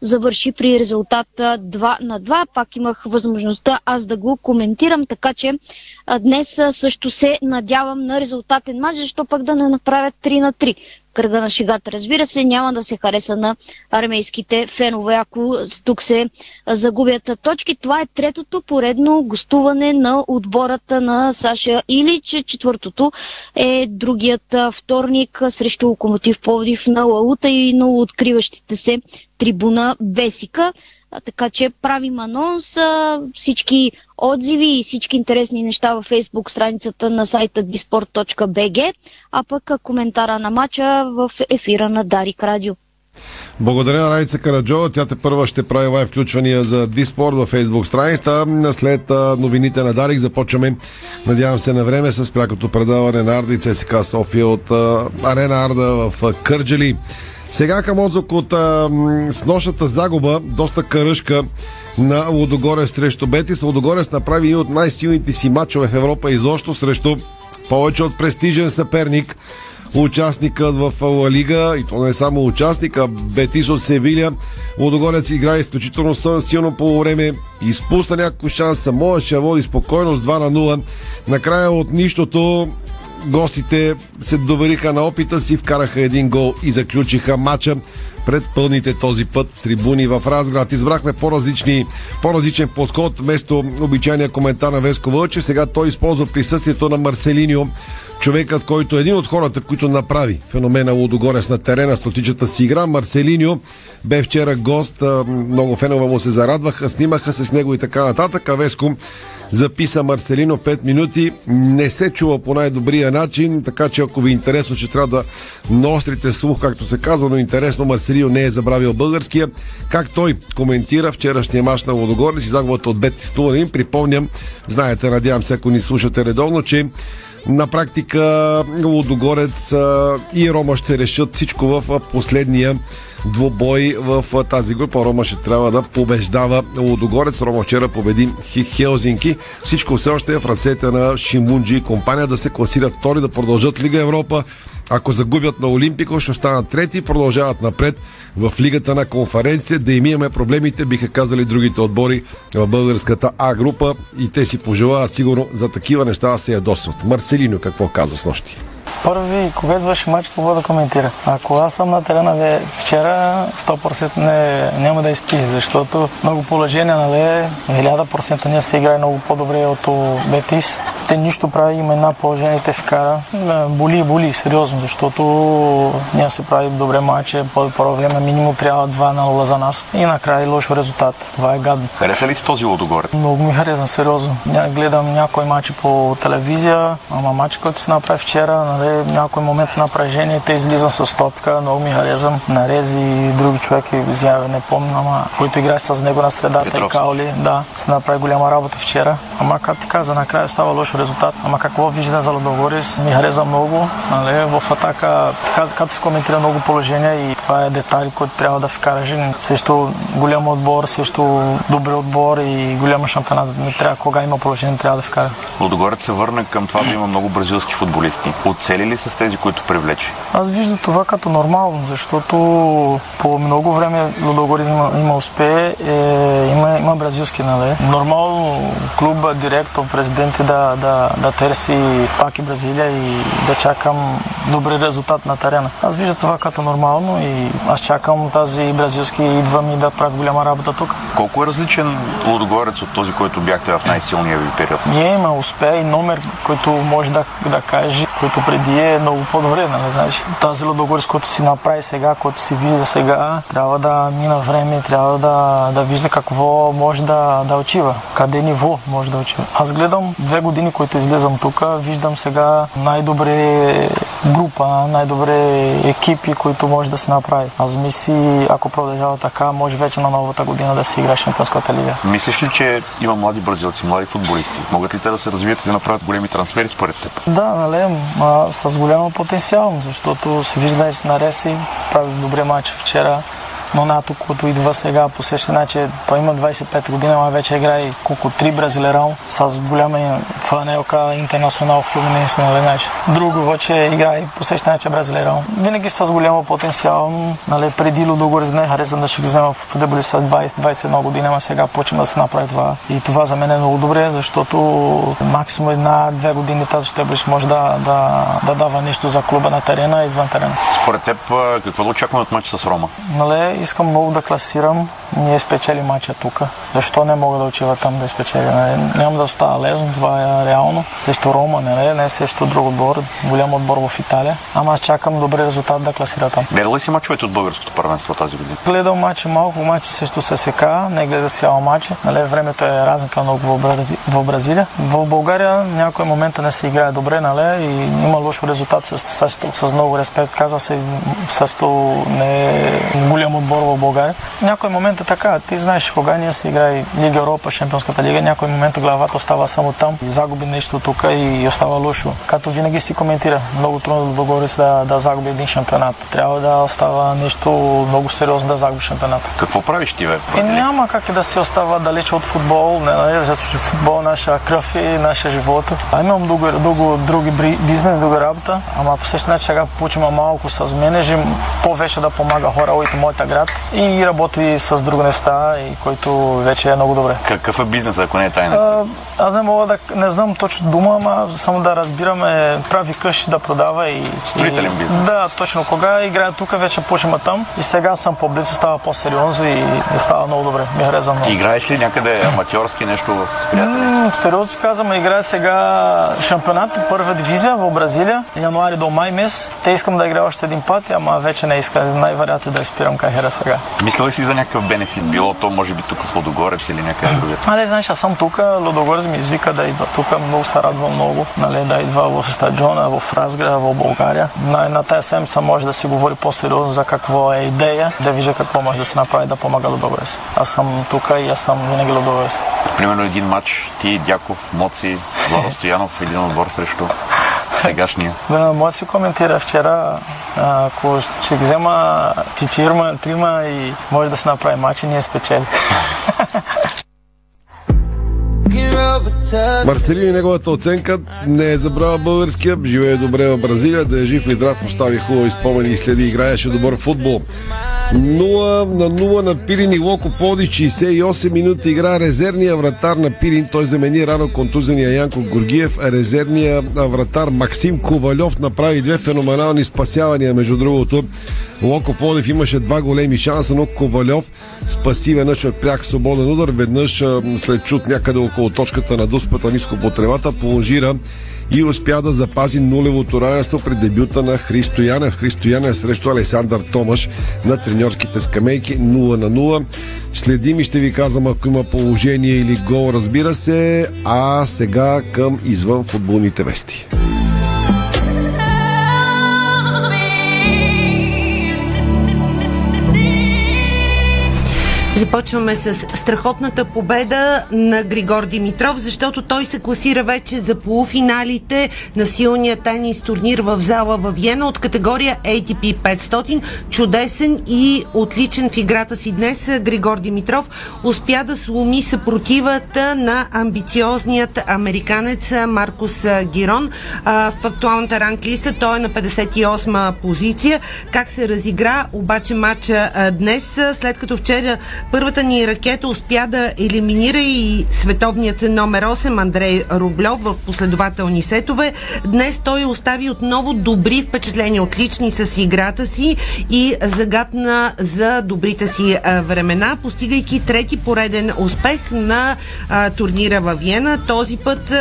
завърши при резултата 2 на 2. Пак имах възможността аз да го коментирам, така че днес също се надявам на резултатен матч, защо пък да не направят 3 на 3 кръга на шегата. Разбира се, няма да се хареса на армейските фенове, ако тук се загубят точки. Това е третото поредно гостуване на отбората на Саша Илич. Четвъртото е другият вторник срещу Локомотив Пловдив на Лаута и на откриващите се трибуна Бесика. Така че правим анонс, всички отзиви и всички интересни неща във фейсбук страницата на сайта disport.bg, а пък коментара на матча в ефира на Дарик Радио. Благодаря на Райца Караджова. Тя те първа ще прави лайв включвания за Диспорт във фейсбук страницата. След новините на Дарик започваме, надявам се, на време с прякото предаване на Арда и ЦСК София от Арена Арда в Кърджали. Сега към Озок от а, с нощната загуба, доста каръшка на Лодогорец срещу Бетис. Лодогорец направи и от най-силните си матчове в Европа изобщо срещу повече от престижен съперник участникът в Ла Лига, и то не е само участник, а Бетис от Севиля. Лодогорец играе изключително силно по време, изпусна някакво шанса, можеше води спокойно с 2 на 0. Накрая от нищото гостите се довериха на опита си, вкараха един гол и заключиха матча пред пълните този път трибуни в Разград. Избрахме по-различни, по-различен подход вместо обичайния коментар на Веско Вълчев. Сега той използва присъствието на Марселиньо човекът, който е един от хората, които направи феномена Лудогорец на терена с лотичата си игра, Марселиньо, бе вчера гост, много фенове му се зарадваха, снимаха се с него и така нататък. А Веско записа Марселино 5 минути. Не се чува по най-добрия начин, така че ако ви е интересно, че трябва да нострите слух, както се казва, но интересно Марселино не е забравил българския. Как той коментира вчерашния мач на Лодогорец и загубата от Бет Стуланин. Припомням, знаете, надявам се, ако ни слушате редовно, че на практика Лодогорец и Рома ще решат всичко в последния двубой в тази група. Рома ще трябва да побеждава Лодогорец. Рома вчера победи Хелзинки. Всичко все още е в ръцете на Шимунджи и компания да се класират втори, да продължат Лига Европа. Ако загубят на Олимпико, ще останат трети и продължават напред в Лигата на конференците. Да им имаме проблемите, биха казали другите отбори в българската А група и те си пожелават сигурно за такива неща да се ядосват. Марселино какво каза с нощи? Първи, кога извърши матч, какво да коментира? Ако аз съм на терена ве, вчера, 100% не, няма да изпи, защото много положения, нали, 1000% ние се играе много по-добре от Бетис. Те нищо прави, има една положение, те вкара. Боли, боли, сериозно, защото ние се прави добре матче, по-добро време минимум трябва 2 на 0 за нас и накрая лошо резултат. Това е гадно. Хареса ли си този Лодогорец? Много ми хареса, сериозно. Ня, гледам някои матчи по телевизия, ама матчи, който се направи вчера, нали, някой момент на напрежение, те излизам с топка, много ми харесвам. Нарези и други човеки изяви, не помня, ама който играе с него на средата Петровски. и Каули, да, се направи голяма работа вчера. Ама как ти каза, накрая става лош резултат. Ама какво вижда за Лодогорис, ми хареса много. Нали, в атака, така, като се коментира много положения и това е детайли, който трябва да вкараш. Също голям отбор, също добър отбор и голяма шампионат. Не трябва, кога има положение, трябва да вкара. Лодогорец се върна към това да има много бразилски футболисти. Оцели ли с тези, които привлече? Аз виждам това като нормално, защото по много време Лудогорец има, успее, е, има, има бразилски, нали? Нормално клуба, директор, президент да, да, да търси пак и Бразилия и да чакам добри резултат на терена. Аз виждам това като нормално и аз чакам тази бразилски идвам и да правя голяма работа тук. Колко е различен Лудогорец от този, който бяхте в най-силния ви период? Ние има успех и номер, който може да, да каже, който преди е много по-добре, нали, знаеш. Тази Лудогорец, който си направи сега, който си вижда сега, трябва да мина време, трябва да, да вижда какво може да, да очива, къде ниво може да очива. Аз гледам две години, които излизам тук, виждам сега най-добре група, най-добре екипи, които може да се направи. Аз мисли, ако продължава така, може вече на новата година да се играе Шампионската лига. Мислиш ли, че има млади бразилци, млади футболисти? Могат ли те да се развият и да направят големи трансфери според теб? Да, нали, а, с голям потенциал, защото се вижда и на Реси, прави добре матч вчера но НАТО, който идва сега по същия начин, той има 25 години, а вече играе колко три бразилерал с голяма фанелка интернационал Флуминенс на начин. Друго вече играе по същия начин бразилерал. Винаги с голяма потенциал, нали, преди Лудогорец не харесвам да ще ги взема в футболист с 20-21 години, а сега почвам да се направи това. И това за мен е много добре, защото максимум една-две години тази футболист може да, да, да дава нещо за клуба на терена и извън терена. Според теб, какво да очакваме от матча с Рома? Нали, искам много да класирам. Ние спечели матча тук. Защо не мога да отива там да спечеля? Нали? Няма да остава лесно, това е реално. Срещу Рома, нали? не срещу друг отбор, голям отбор в Италия. Ама аз чакам добър резултат да класира там. Гледал ли си мачовете от българското първенство тази година? Гледал мача малко, мача срещу ССК, не гледа цял матч. Нали? Времето е разлика много в, Брази... в Бразилия. В България някой момента не се играе добре, нали? и има лошо резултат с, с, с, с много респект. Каза се, с не е голям отбор в България. Някой момент е така. Ти знаеш, кога ние се играе Лига Европа, Шампионската лига, някой момент главата остава само там, загуби нещо тук и остава лошо. Като винаги си коментира, много трудно да договори да, да загуби един шампионат. Трябва да остава нещо много сериозно да загуби шампионат. Какво правиш ти, бе? И няма как да се остава далече от футбол, не, нали, защото футбол е наша кръв и наша живот. А имам друго, друго, други бизнес, друга работа, ама по същия начин сега получим малко с менеджер, повече да помага хора от моята град и работи с друго не става и който вече е много добре. Какъв е бизнес, ако не е тайна? А, аз не мога да, не знам точно дума, ама само да разбираме, прави къщи да продава и... Строителен и, бизнес. Да, точно. Кога играя тук, вече почваме там и сега съм по-близо, става по-сериозно и, и става много добре. Ми хареса много. Играеш ли някъде аматьорски нещо с приятели? М, сериозно си казвам, играя сега шампионат, първа дивизия в Бразилия, януари до май месец. Те искам да играя още един път, ама вече не иска. Най-вероятно да изпирам кариера сега. Мисля ли си за някакъв бенефит? Било то, може би, тук в Лодогорец или някъде другаде? Але, знаеш, аз съм тук, Лодогорец ми извика да идва тук, много се радвам много, нали, да идва в стадиона, в Разграда, в България. На, на тази седмица може да си говори по-сериозно за какво е идея, да вижда какво може да се направи да помага Лодогорец. Аз съм тук и аз съм винаги Лодогорец. Примерно един матч, ти, Дяков, Моци, Владо Стоянов, един отбор срещу сегашния. Да, може да си коментира вчера, ако ще ги взема четирма, трима и може да се направи матч и ние спечели. Марселин и неговата оценка не е забрала българския, живее добре в Бразилия, да е жив и здрав, остави хубави спомени и следи, играеше добър футбол. 0 на 0 на Пирин и Локо Поди, 68 минути игра резервния вратар на Пирин. Той замени рано контузения Янко Горгиев. Резервния вратар Максим Ковалев направи две феноменални спасявания, между другото. Локо Плодив имаше два големи шанса, но Ковалев спаси веднъж от пряк свободен удар, веднъж след чут някъде около точката на дуспата ниско по тревата, положира и успя да запази нулевото равенство при дебюта на Христо Янев. Янев срещу Александър Томаш на треньорските скамейки 0 на 0. Следим и ще ви казвам ако има положение или гол, разбира се. А сега към извън футболните вести. about Започваме с страхотната победа на Григор Димитров, защото той се класира вече за полуфиналите на силния тенис турнир в зала в Виена от категория ATP 500. Чудесен и отличен в играта си днес Григор Димитров успя да сломи съпротивата на амбициозният американец Маркус Гирон. В актуалната ранглиста той е на 58 позиция. Как се разигра обаче матча днес, след като вчера Първата ни ракета успя да елиминира и световният номер 8 Андрей Рублев в последователни сетове. Днес той остави отново добри впечатления, отлични с играта си и загадна за добрите си времена, постигайки трети пореден успех на турнира във Виена. Този път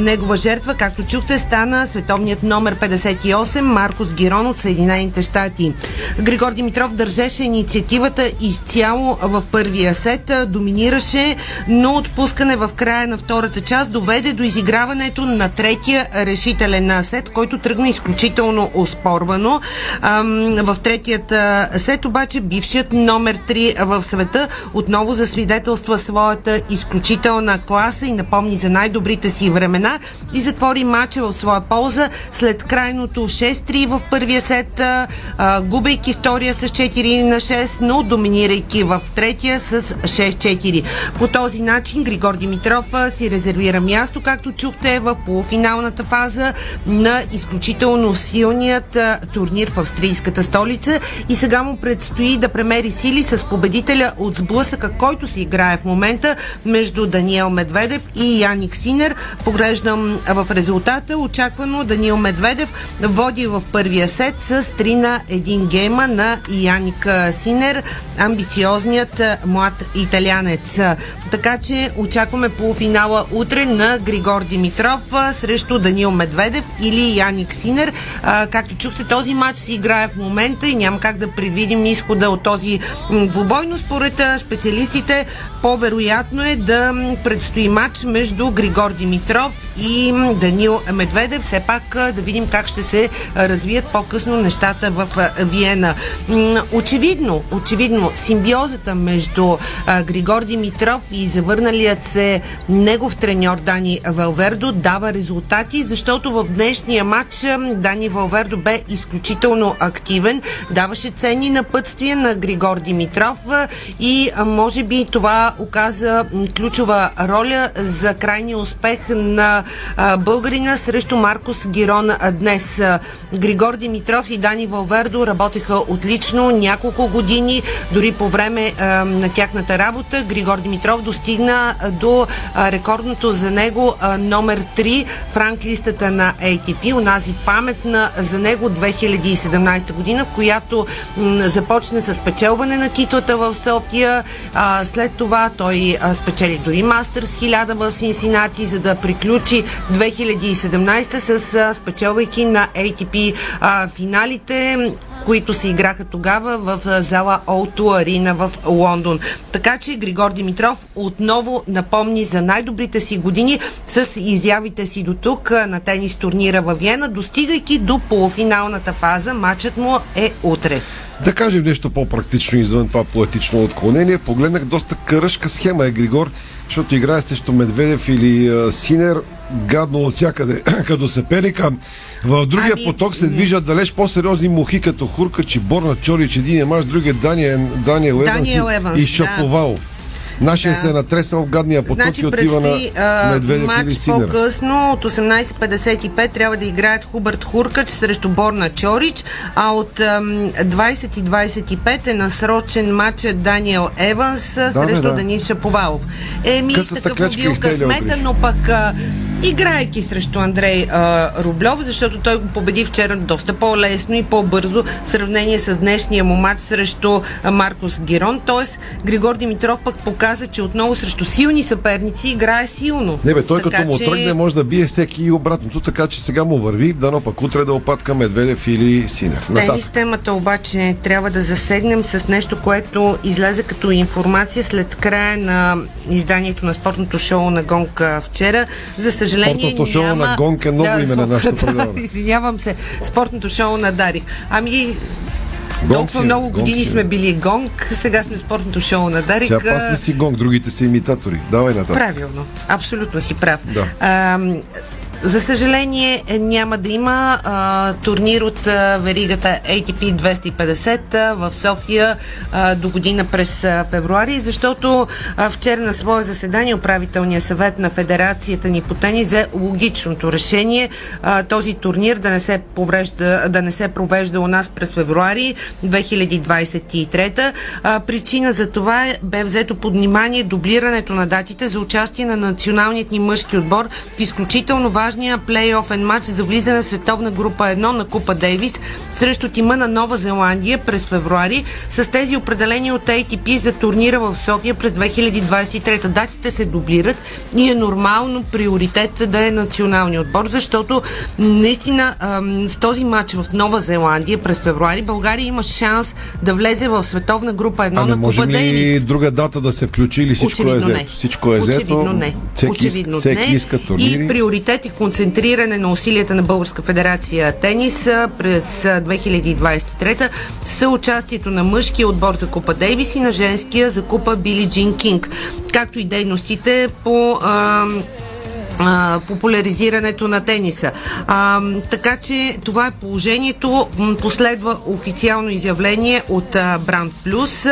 негова жертва, както чухте, стана световният номер 58 Маркос Гирон от Съединените щати. Григор Димитров държеше инициативата изцяло в първия сет, доминираше, но отпускане в края на втората част доведе до изиграването на третия решителен сет, който тръгна изключително оспорвано. В третият сет обаче бившият номер 3 в света отново засвидетелства своята изключителна класа и напомни за най-добрите си времена и затвори матча в своя полза след крайното 6-3 в първия сет, губейки втория с 4 на 6, но доминирайки в третия с 6-4. По този начин Григор Димитров си резервира място, както чухте в полуфиналната фаза на изключително силният турнир в австрийската столица и сега му предстои да премери сили с победителя от сблъсъка, който се играе в момента между Даниел Медведев и Яник Синер. Поглеждам в резултата. Очаквано Даниел Медведев води в първия сет с 3 на 1 гейма на Яник Синер, амбициозният млад италянец. Така че очакваме полуфинала утре на Григор Димитров срещу Данил Медведев или Яник Синер. А, както чухте, този матч се играе в момента и няма как да предвидим изхода от този двубой, но според специалистите по-вероятно е да предстои матч между Григор Димитров и Данил Медведев. Все пак да видим как ще се развият по-късно нещата в Виена. Очевидно, очевидно, симбиозата между Григор Димитров и завърналият се негов треньор Дани Валвердо дава резултати, защото в днешния матч Дани Валвердо бе изключително активен, даваше ценни напътствия на Григор Димитров и може би това оказа ключова роля за крайния успех на а, българина срещу Маркос Гирон а, днес. А, Григор Димитров и Дани Валвердо работеха отлично няколко години, дори по време а, на тяхната работа. Григор Димитров достигна до рекордното за него номер 3 в ранглистата на ATP, унази паметна за него 2017 година, която започна с печелване на титлата в София. След това той спечели дори Мастърс 1000 в Синсинати, за да приключи 2017 с спечелвайки на ATP финалите които се играха тогава в зала O2 Arena в Лондон. Така че Григор Димитров отново напомни за най-добрите си години с изявите си до тук на тенис турнира във Виена, достигайки до полуфиналната фаза. Матчът му е утре. Да кажем нещо по-практично извън това поетично отклонение. Погледнах доста къръшка схема е Григор, защото играе срещу Медведев или а, Синер гадно от всякъде, като съперника. В другия Ами, поток се движат далеч по-сериозни мухи, като Хуркач и Борна Чорич, един е мач, другия Дания, Даниел Даниел и- Еванс, и да. Шаповалов. Нашия Да. се е натресал гадния поток Значи и отива на предстои а, Медведев матч Синер. по-късно от 18.55 трябва да играят Хубърт Хуркач срещу Борна Чорич, а от ам, 20.25 е насрочен матч Даниел Еванс да, срещу да. Денис Шаповалов. Еми, Късата такъв бил късмета, но пък а, играйки срещу Андрей а, Рублев, защото той го победи вчера доста по-лесно и по-бързо в сравнение с днешния му матч срещу а, Маркос Герон. Тоест, Григор Димитров пък показа, че отново срещу силни съперници играе силно. Не бе, той Така като му че- тръгне може да бие всеки и обратното, така че сега му върви, дано пък утре да опатка Медведев или Синер. Тенис темата обаче трябва да засегнем с нещо, което излезе като информация след края на изданието на спортното шоу на Гонка вчера. За съжаление Спортното шоу няма... на Гонка е ново име на нашето да, предаване. Извинявам се, спортното шоу на Дарих. Ами, Гонг толкова си, много гонг години си. сме били Гонг, сега сме спортното шоу на Дарик. Сега пас не си гонг, другите са имитатори. Давай нататък. Правилно. Абсолютно си прав. Да. А, за съжаление е, няма да има а, турнир от а, веригата ATP 250 а, в София а, до година през а, февруари, защото а, вчера на свое заседание управителния съвет на Федерацията ни по тенис взе логичното решение а, този турнир да не се поврежда, да не се провежда у нас през февруари 2023. А, причина за това е, бе взето под внимание дублирането на датите за участие на националният ни мъжки отбор в изключително важния плейофен матч за влизане в световна група 1 на Купа Дейвис срещу тима на Нова Зеландия през февруари с тези определени от ATP за турнира в София през 2023. Датите се дублират и е нормално приоритет да е националния отбор, защото наистина с този матч в Нова Зеландия през февруари България има шанс да влезе в световна група 1 А на Купа ли Дейвис. друга дата да се включи или всичко Очевидно е не. взето? Всичко е взето. Очевидно не. Всеки, Очевидно всеки не. иска турнири. И приоритет концентриране на усилията на Българска федерация тенис през а, 2023 са участието на мъжкия отбор за Купа Дейвис и на женския за Купа Били Джин Кинг, както и дейностите по а, а, популяризирането на тениса. А, така че това е положението. Последва официално изявление от а, Бранд Плюс.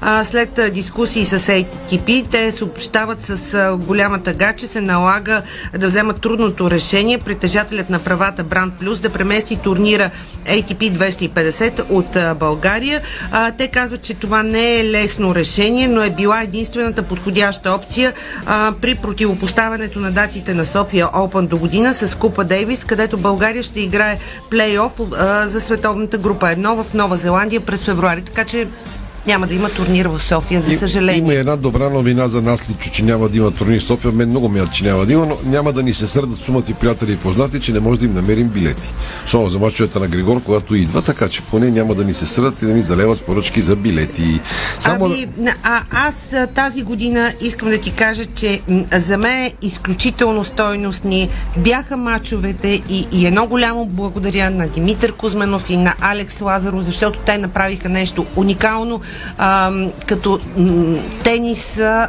А, след а, дискусии с ATP, те съобщават с а, голяма тъга, че се налага да вземат трудното решение притежателят на правата Бранд Плюс да премести турнира ATP 250 от а, България. А, те казват, че това не е лесно решение, но е била единствената подходяща опция а, при противопоставянето на датите на София Open до година с Купа Дейвис, където България ще играе плейоф за световната група 1 в Нова Зеландия през февруари. Така че няма да има турнир в София, за съжаление. Има една добра новина за нас, Личо, че няма да има турнир в София. Мен много ме яд, че няма да има, но няма да ни се сърдат сумати приятели и познати, че не може да им намерим билети. Особено за мачовете на Григор, когато идва, така че поне няма да ни се сърдат и да ни залеват с поръчки за билети. Само Ами, а, аз тази година искам да ти кажа, че за мен изключително стойностни бяха мачовете и, и едно голямо благодаря на Димитър Кузменов и на Алекс Лазаров, защото те направиха нещо уникално а, като м, тенис а,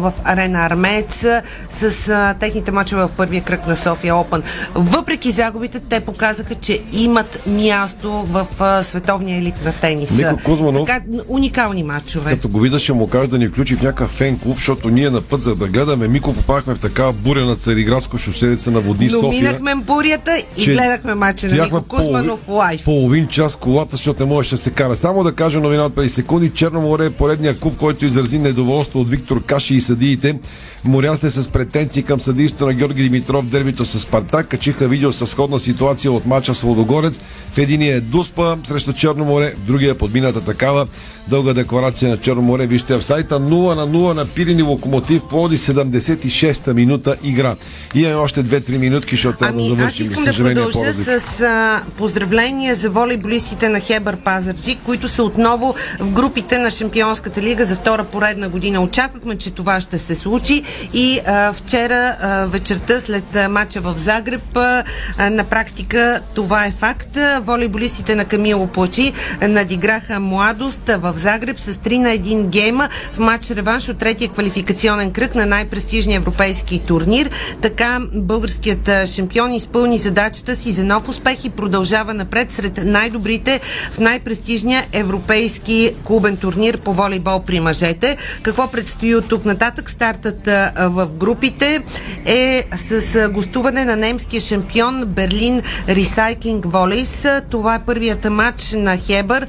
в арена Армец с а, техните мачове в първия кръг на София Опен. Въпреки загубите, те показаха, че имат място в а, световния елит на тениса. Нико Кузманов, така, уникални мачове. Като го видя, ще му кажа да ни включи в някакъв фен клуб, защото ние на път за да гледаме Мико попахме в такава буря на Цариградско шоседица на води Но София. минахме бурята и гледахме мача на Нико Кузманов лайф. половин час колата, защото не можеше да се кара. Само да кажа новина от 50 секунди. Черно море е поредния клуб, който изрази недоволство от Виктор Каши и съдиите. Морясте с претенции към съдийството на Георги Димитров дербито с Спартак. Качиха видео с сходна ситуация от мача с Водогорец. В единия е Дуспа срещу Черно море, в другия е подмината такава. Дълга декларация на Черно море. Вижте в сайта 0 на 0 на Пирини Локомотив Плоди 76-та минута игра. И имаме още 2-3 минутки, защото трябва да Ами, аз завършим. искам да продължа с а, поздравления за волейболистите на Хебър Пазарджик, които са отново в групите на Шампионската лига за втора поредна година. Очаквахме, че това ще се случи и а, вчера а, вечерта след а, матча в Загреб а, на практика това е факт. Волейболистите на Камило Плачи надиграха младост в Загреб с 3 на 1 гейма в матч реванш от третия квалификационен кръг на най-престижния европейски турнир. Така българският шампион изпълни задачата си за нов успех и продължава напред сред най-добрите в най-престижния европейски клубен турнир по волейбол при мъжете. Какво предстои от тук нататък? Стартът в групите е с гостуване на немския шампион Берлин Recycling Volleys. Това е първият матч на Хебър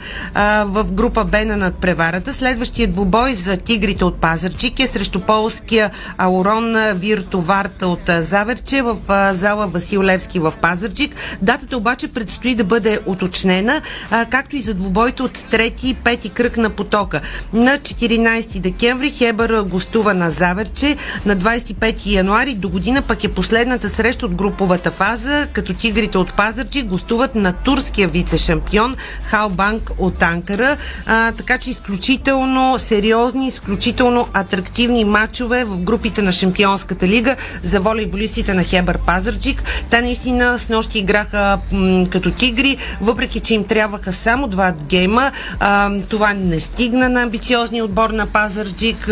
в група Б на надпреварата. Следващият двубой за тигрите от Пазарчик е срещу полския Аурон Виртоварта от Заверче в зала Васил Левски в Пазарчик. Датата обаче предстои да бъде уточнена, както и за двубойте от трети и пети кръг на потока. На 14 декември Хебър гостува на Заверче, на 25 януари до година пък е последната среща от груповата фаза, като тигрите от Пазарчик гостуват на турския вице-шампион Халбанк от Анкара. А, така че изключително сериозни, изключително атрактивни матчове в групите на Шампионската лига за волейболистите на Хебър Пазарчик. Те наистина с нощи играха м- като тигри, въпреки че им трябваха само два гейма. А, това не стигна на амбициозния отбор на Пазарджик.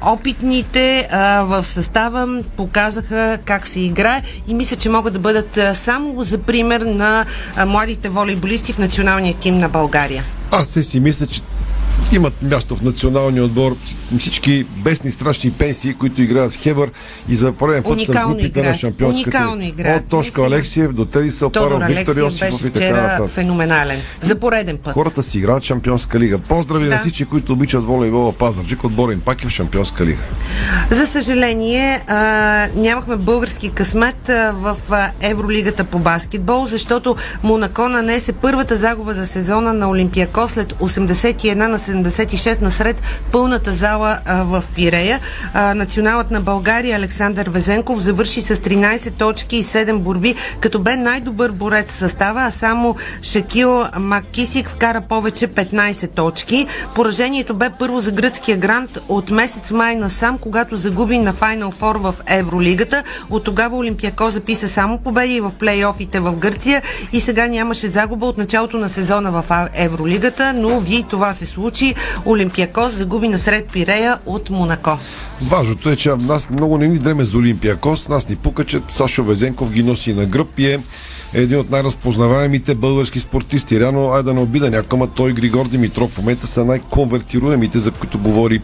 Опитните а, в състава показаха как се играе и мисля, че могат да бъдат само за пример на младите волейболисти в националния тим на България. Аз се си мисля, че имат място в националния отбор всички бесни страшни пенсии, които играят в Хебър и за пореден път са групите на шампионската. Уникално играят. От Тошко Алексиев до Теди Тодор Сапаров, Виктор беше и така нататък. феноменален. За пореден път. Хората си играят Шампионска лига. Поздрави Да. на всички, които обичат волейбола Пазарджик. Отбора им пак е в Шампионска лига. За съжаление, а, нямахме български късмет а, в а, Евролигата по баскетбол, защото Монако нанесе първата загуба за сезона на Олимпияко след 81 на 76 насред пълната зала а, в Пирея. А, националът на България Александър Везенков завърши с 13 точки и 7 борби, като бе най-добър борец в състава, а само Шакил Маккисик вкара повече 15 точки. Поражението бе първо за гръцкия грант от месец май насам, когато загуби на Final Four в Евролигата. От тогава Олимпияко записа само победи в плейофите в Гърция и сега нямаше загуба от началото на сезона в Евролигата, но ви това се случи. Олимпияко загуби насред Пирея от Монако. Важното е, че нас много не ни дреме за Олимпиакос. Нас ни пука, че Сашо Везенков ги носи на гръб и е един от най-разпознаваемите български спортисти. Реално, ай да не обида някой, той Григор Димитров в момента са най-конвертируемите, за които говори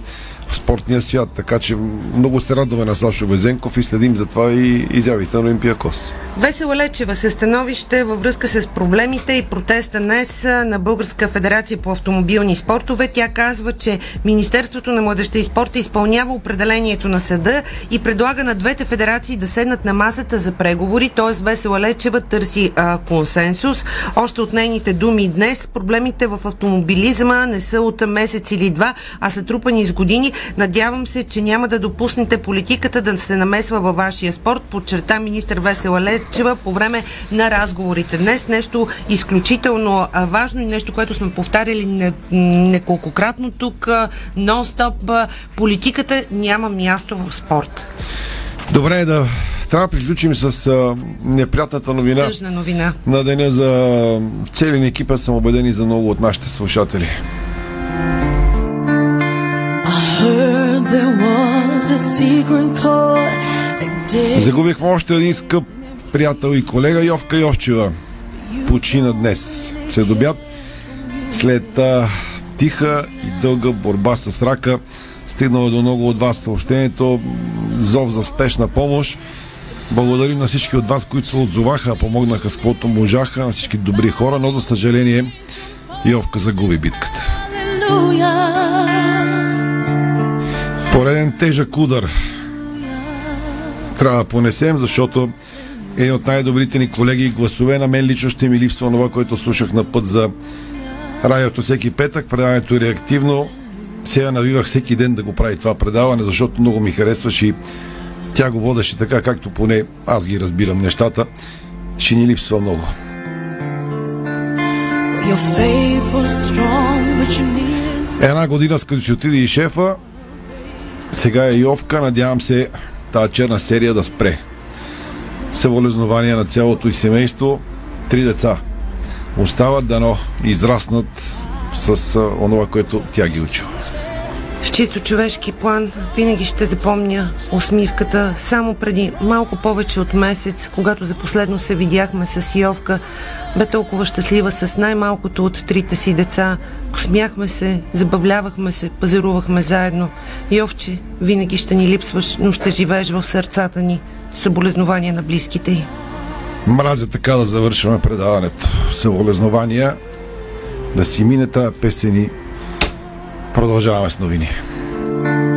в спортния свят. Така че много се радваме на Сашо Везенков и следим за това и изявите на Олимпиакос. Весела Лечева се становище във връзка с проблемите и протеста днес на Българска федерация по автомобилни спортове. Тя казва, че Министерството на младеща и спорта изпълнява определението на съда и предлага на двете федерации да седнат на масата за преговори, т.е. Весела Лечева търси а, консенсус. Още от нейните думи днес проблемите в автомобилизма не са от месец или два, а са трупани с години. Надявам се, че няма да допуснете политиката да се намесва във вашия спорт, подчерта министър Весела Лечева по време на разговорите. Днес нещо изключително важно и нещо, което сме повтаряли не, неколкократно тук, нон-стоп. Политиката няма място в спорт. Добре е да трябва да приключим с а, неприятната новина. Тъжна новина. На деня за целия екипа съм убеден и за много от нашите слушатели. Загубихме още един скъп приятел и колега Йовка Йовчева. Почина днес. След обяд, след а, тиха и дълга борба с рака, стигнала до много от вас съобщението, зов за спешна помощ. Благодарим на всички от вас, които се отзоваха, помогнаха с каквото можаха, на всички добри хора, но за съжаление Йовка загуби битката. Пореден тежък удар трябва да понесем, защото един от най-добрите ни колеги и гласове на мен лично ще ми липсва това, което слушах на път за радиото всеки петък. Предаването е реактивно. Сега навивах всеки ден да го прави това предаване, защото много ми харесваше и тя го водеше така, както поне аз ги разбирам нещата. Ще ни липсва много. Една година с като си отиде и шефа, сега е Йовка, надявам се тази черна серия да спре. Съболезнования на цялото и семейство. Три деца остават дано израснат с онова, което тя ги учила. Чисто човешки план винаги ще запомня усмивката. Само преди малко повече от месец, когато за последно се видяхме с Йовка, бе толкова щастлива с най-малкото от трите си деца. Посмяхме се, забавлявахме се, пазарувахме заедно. Йовче, винаги ще ни липсваш, но ще живееш в сърцата ни. Съболезнования на близките й. Мразя така да завършваме предаването. Съболезнования да си мине тази песен и продължаваме с новини. Amen.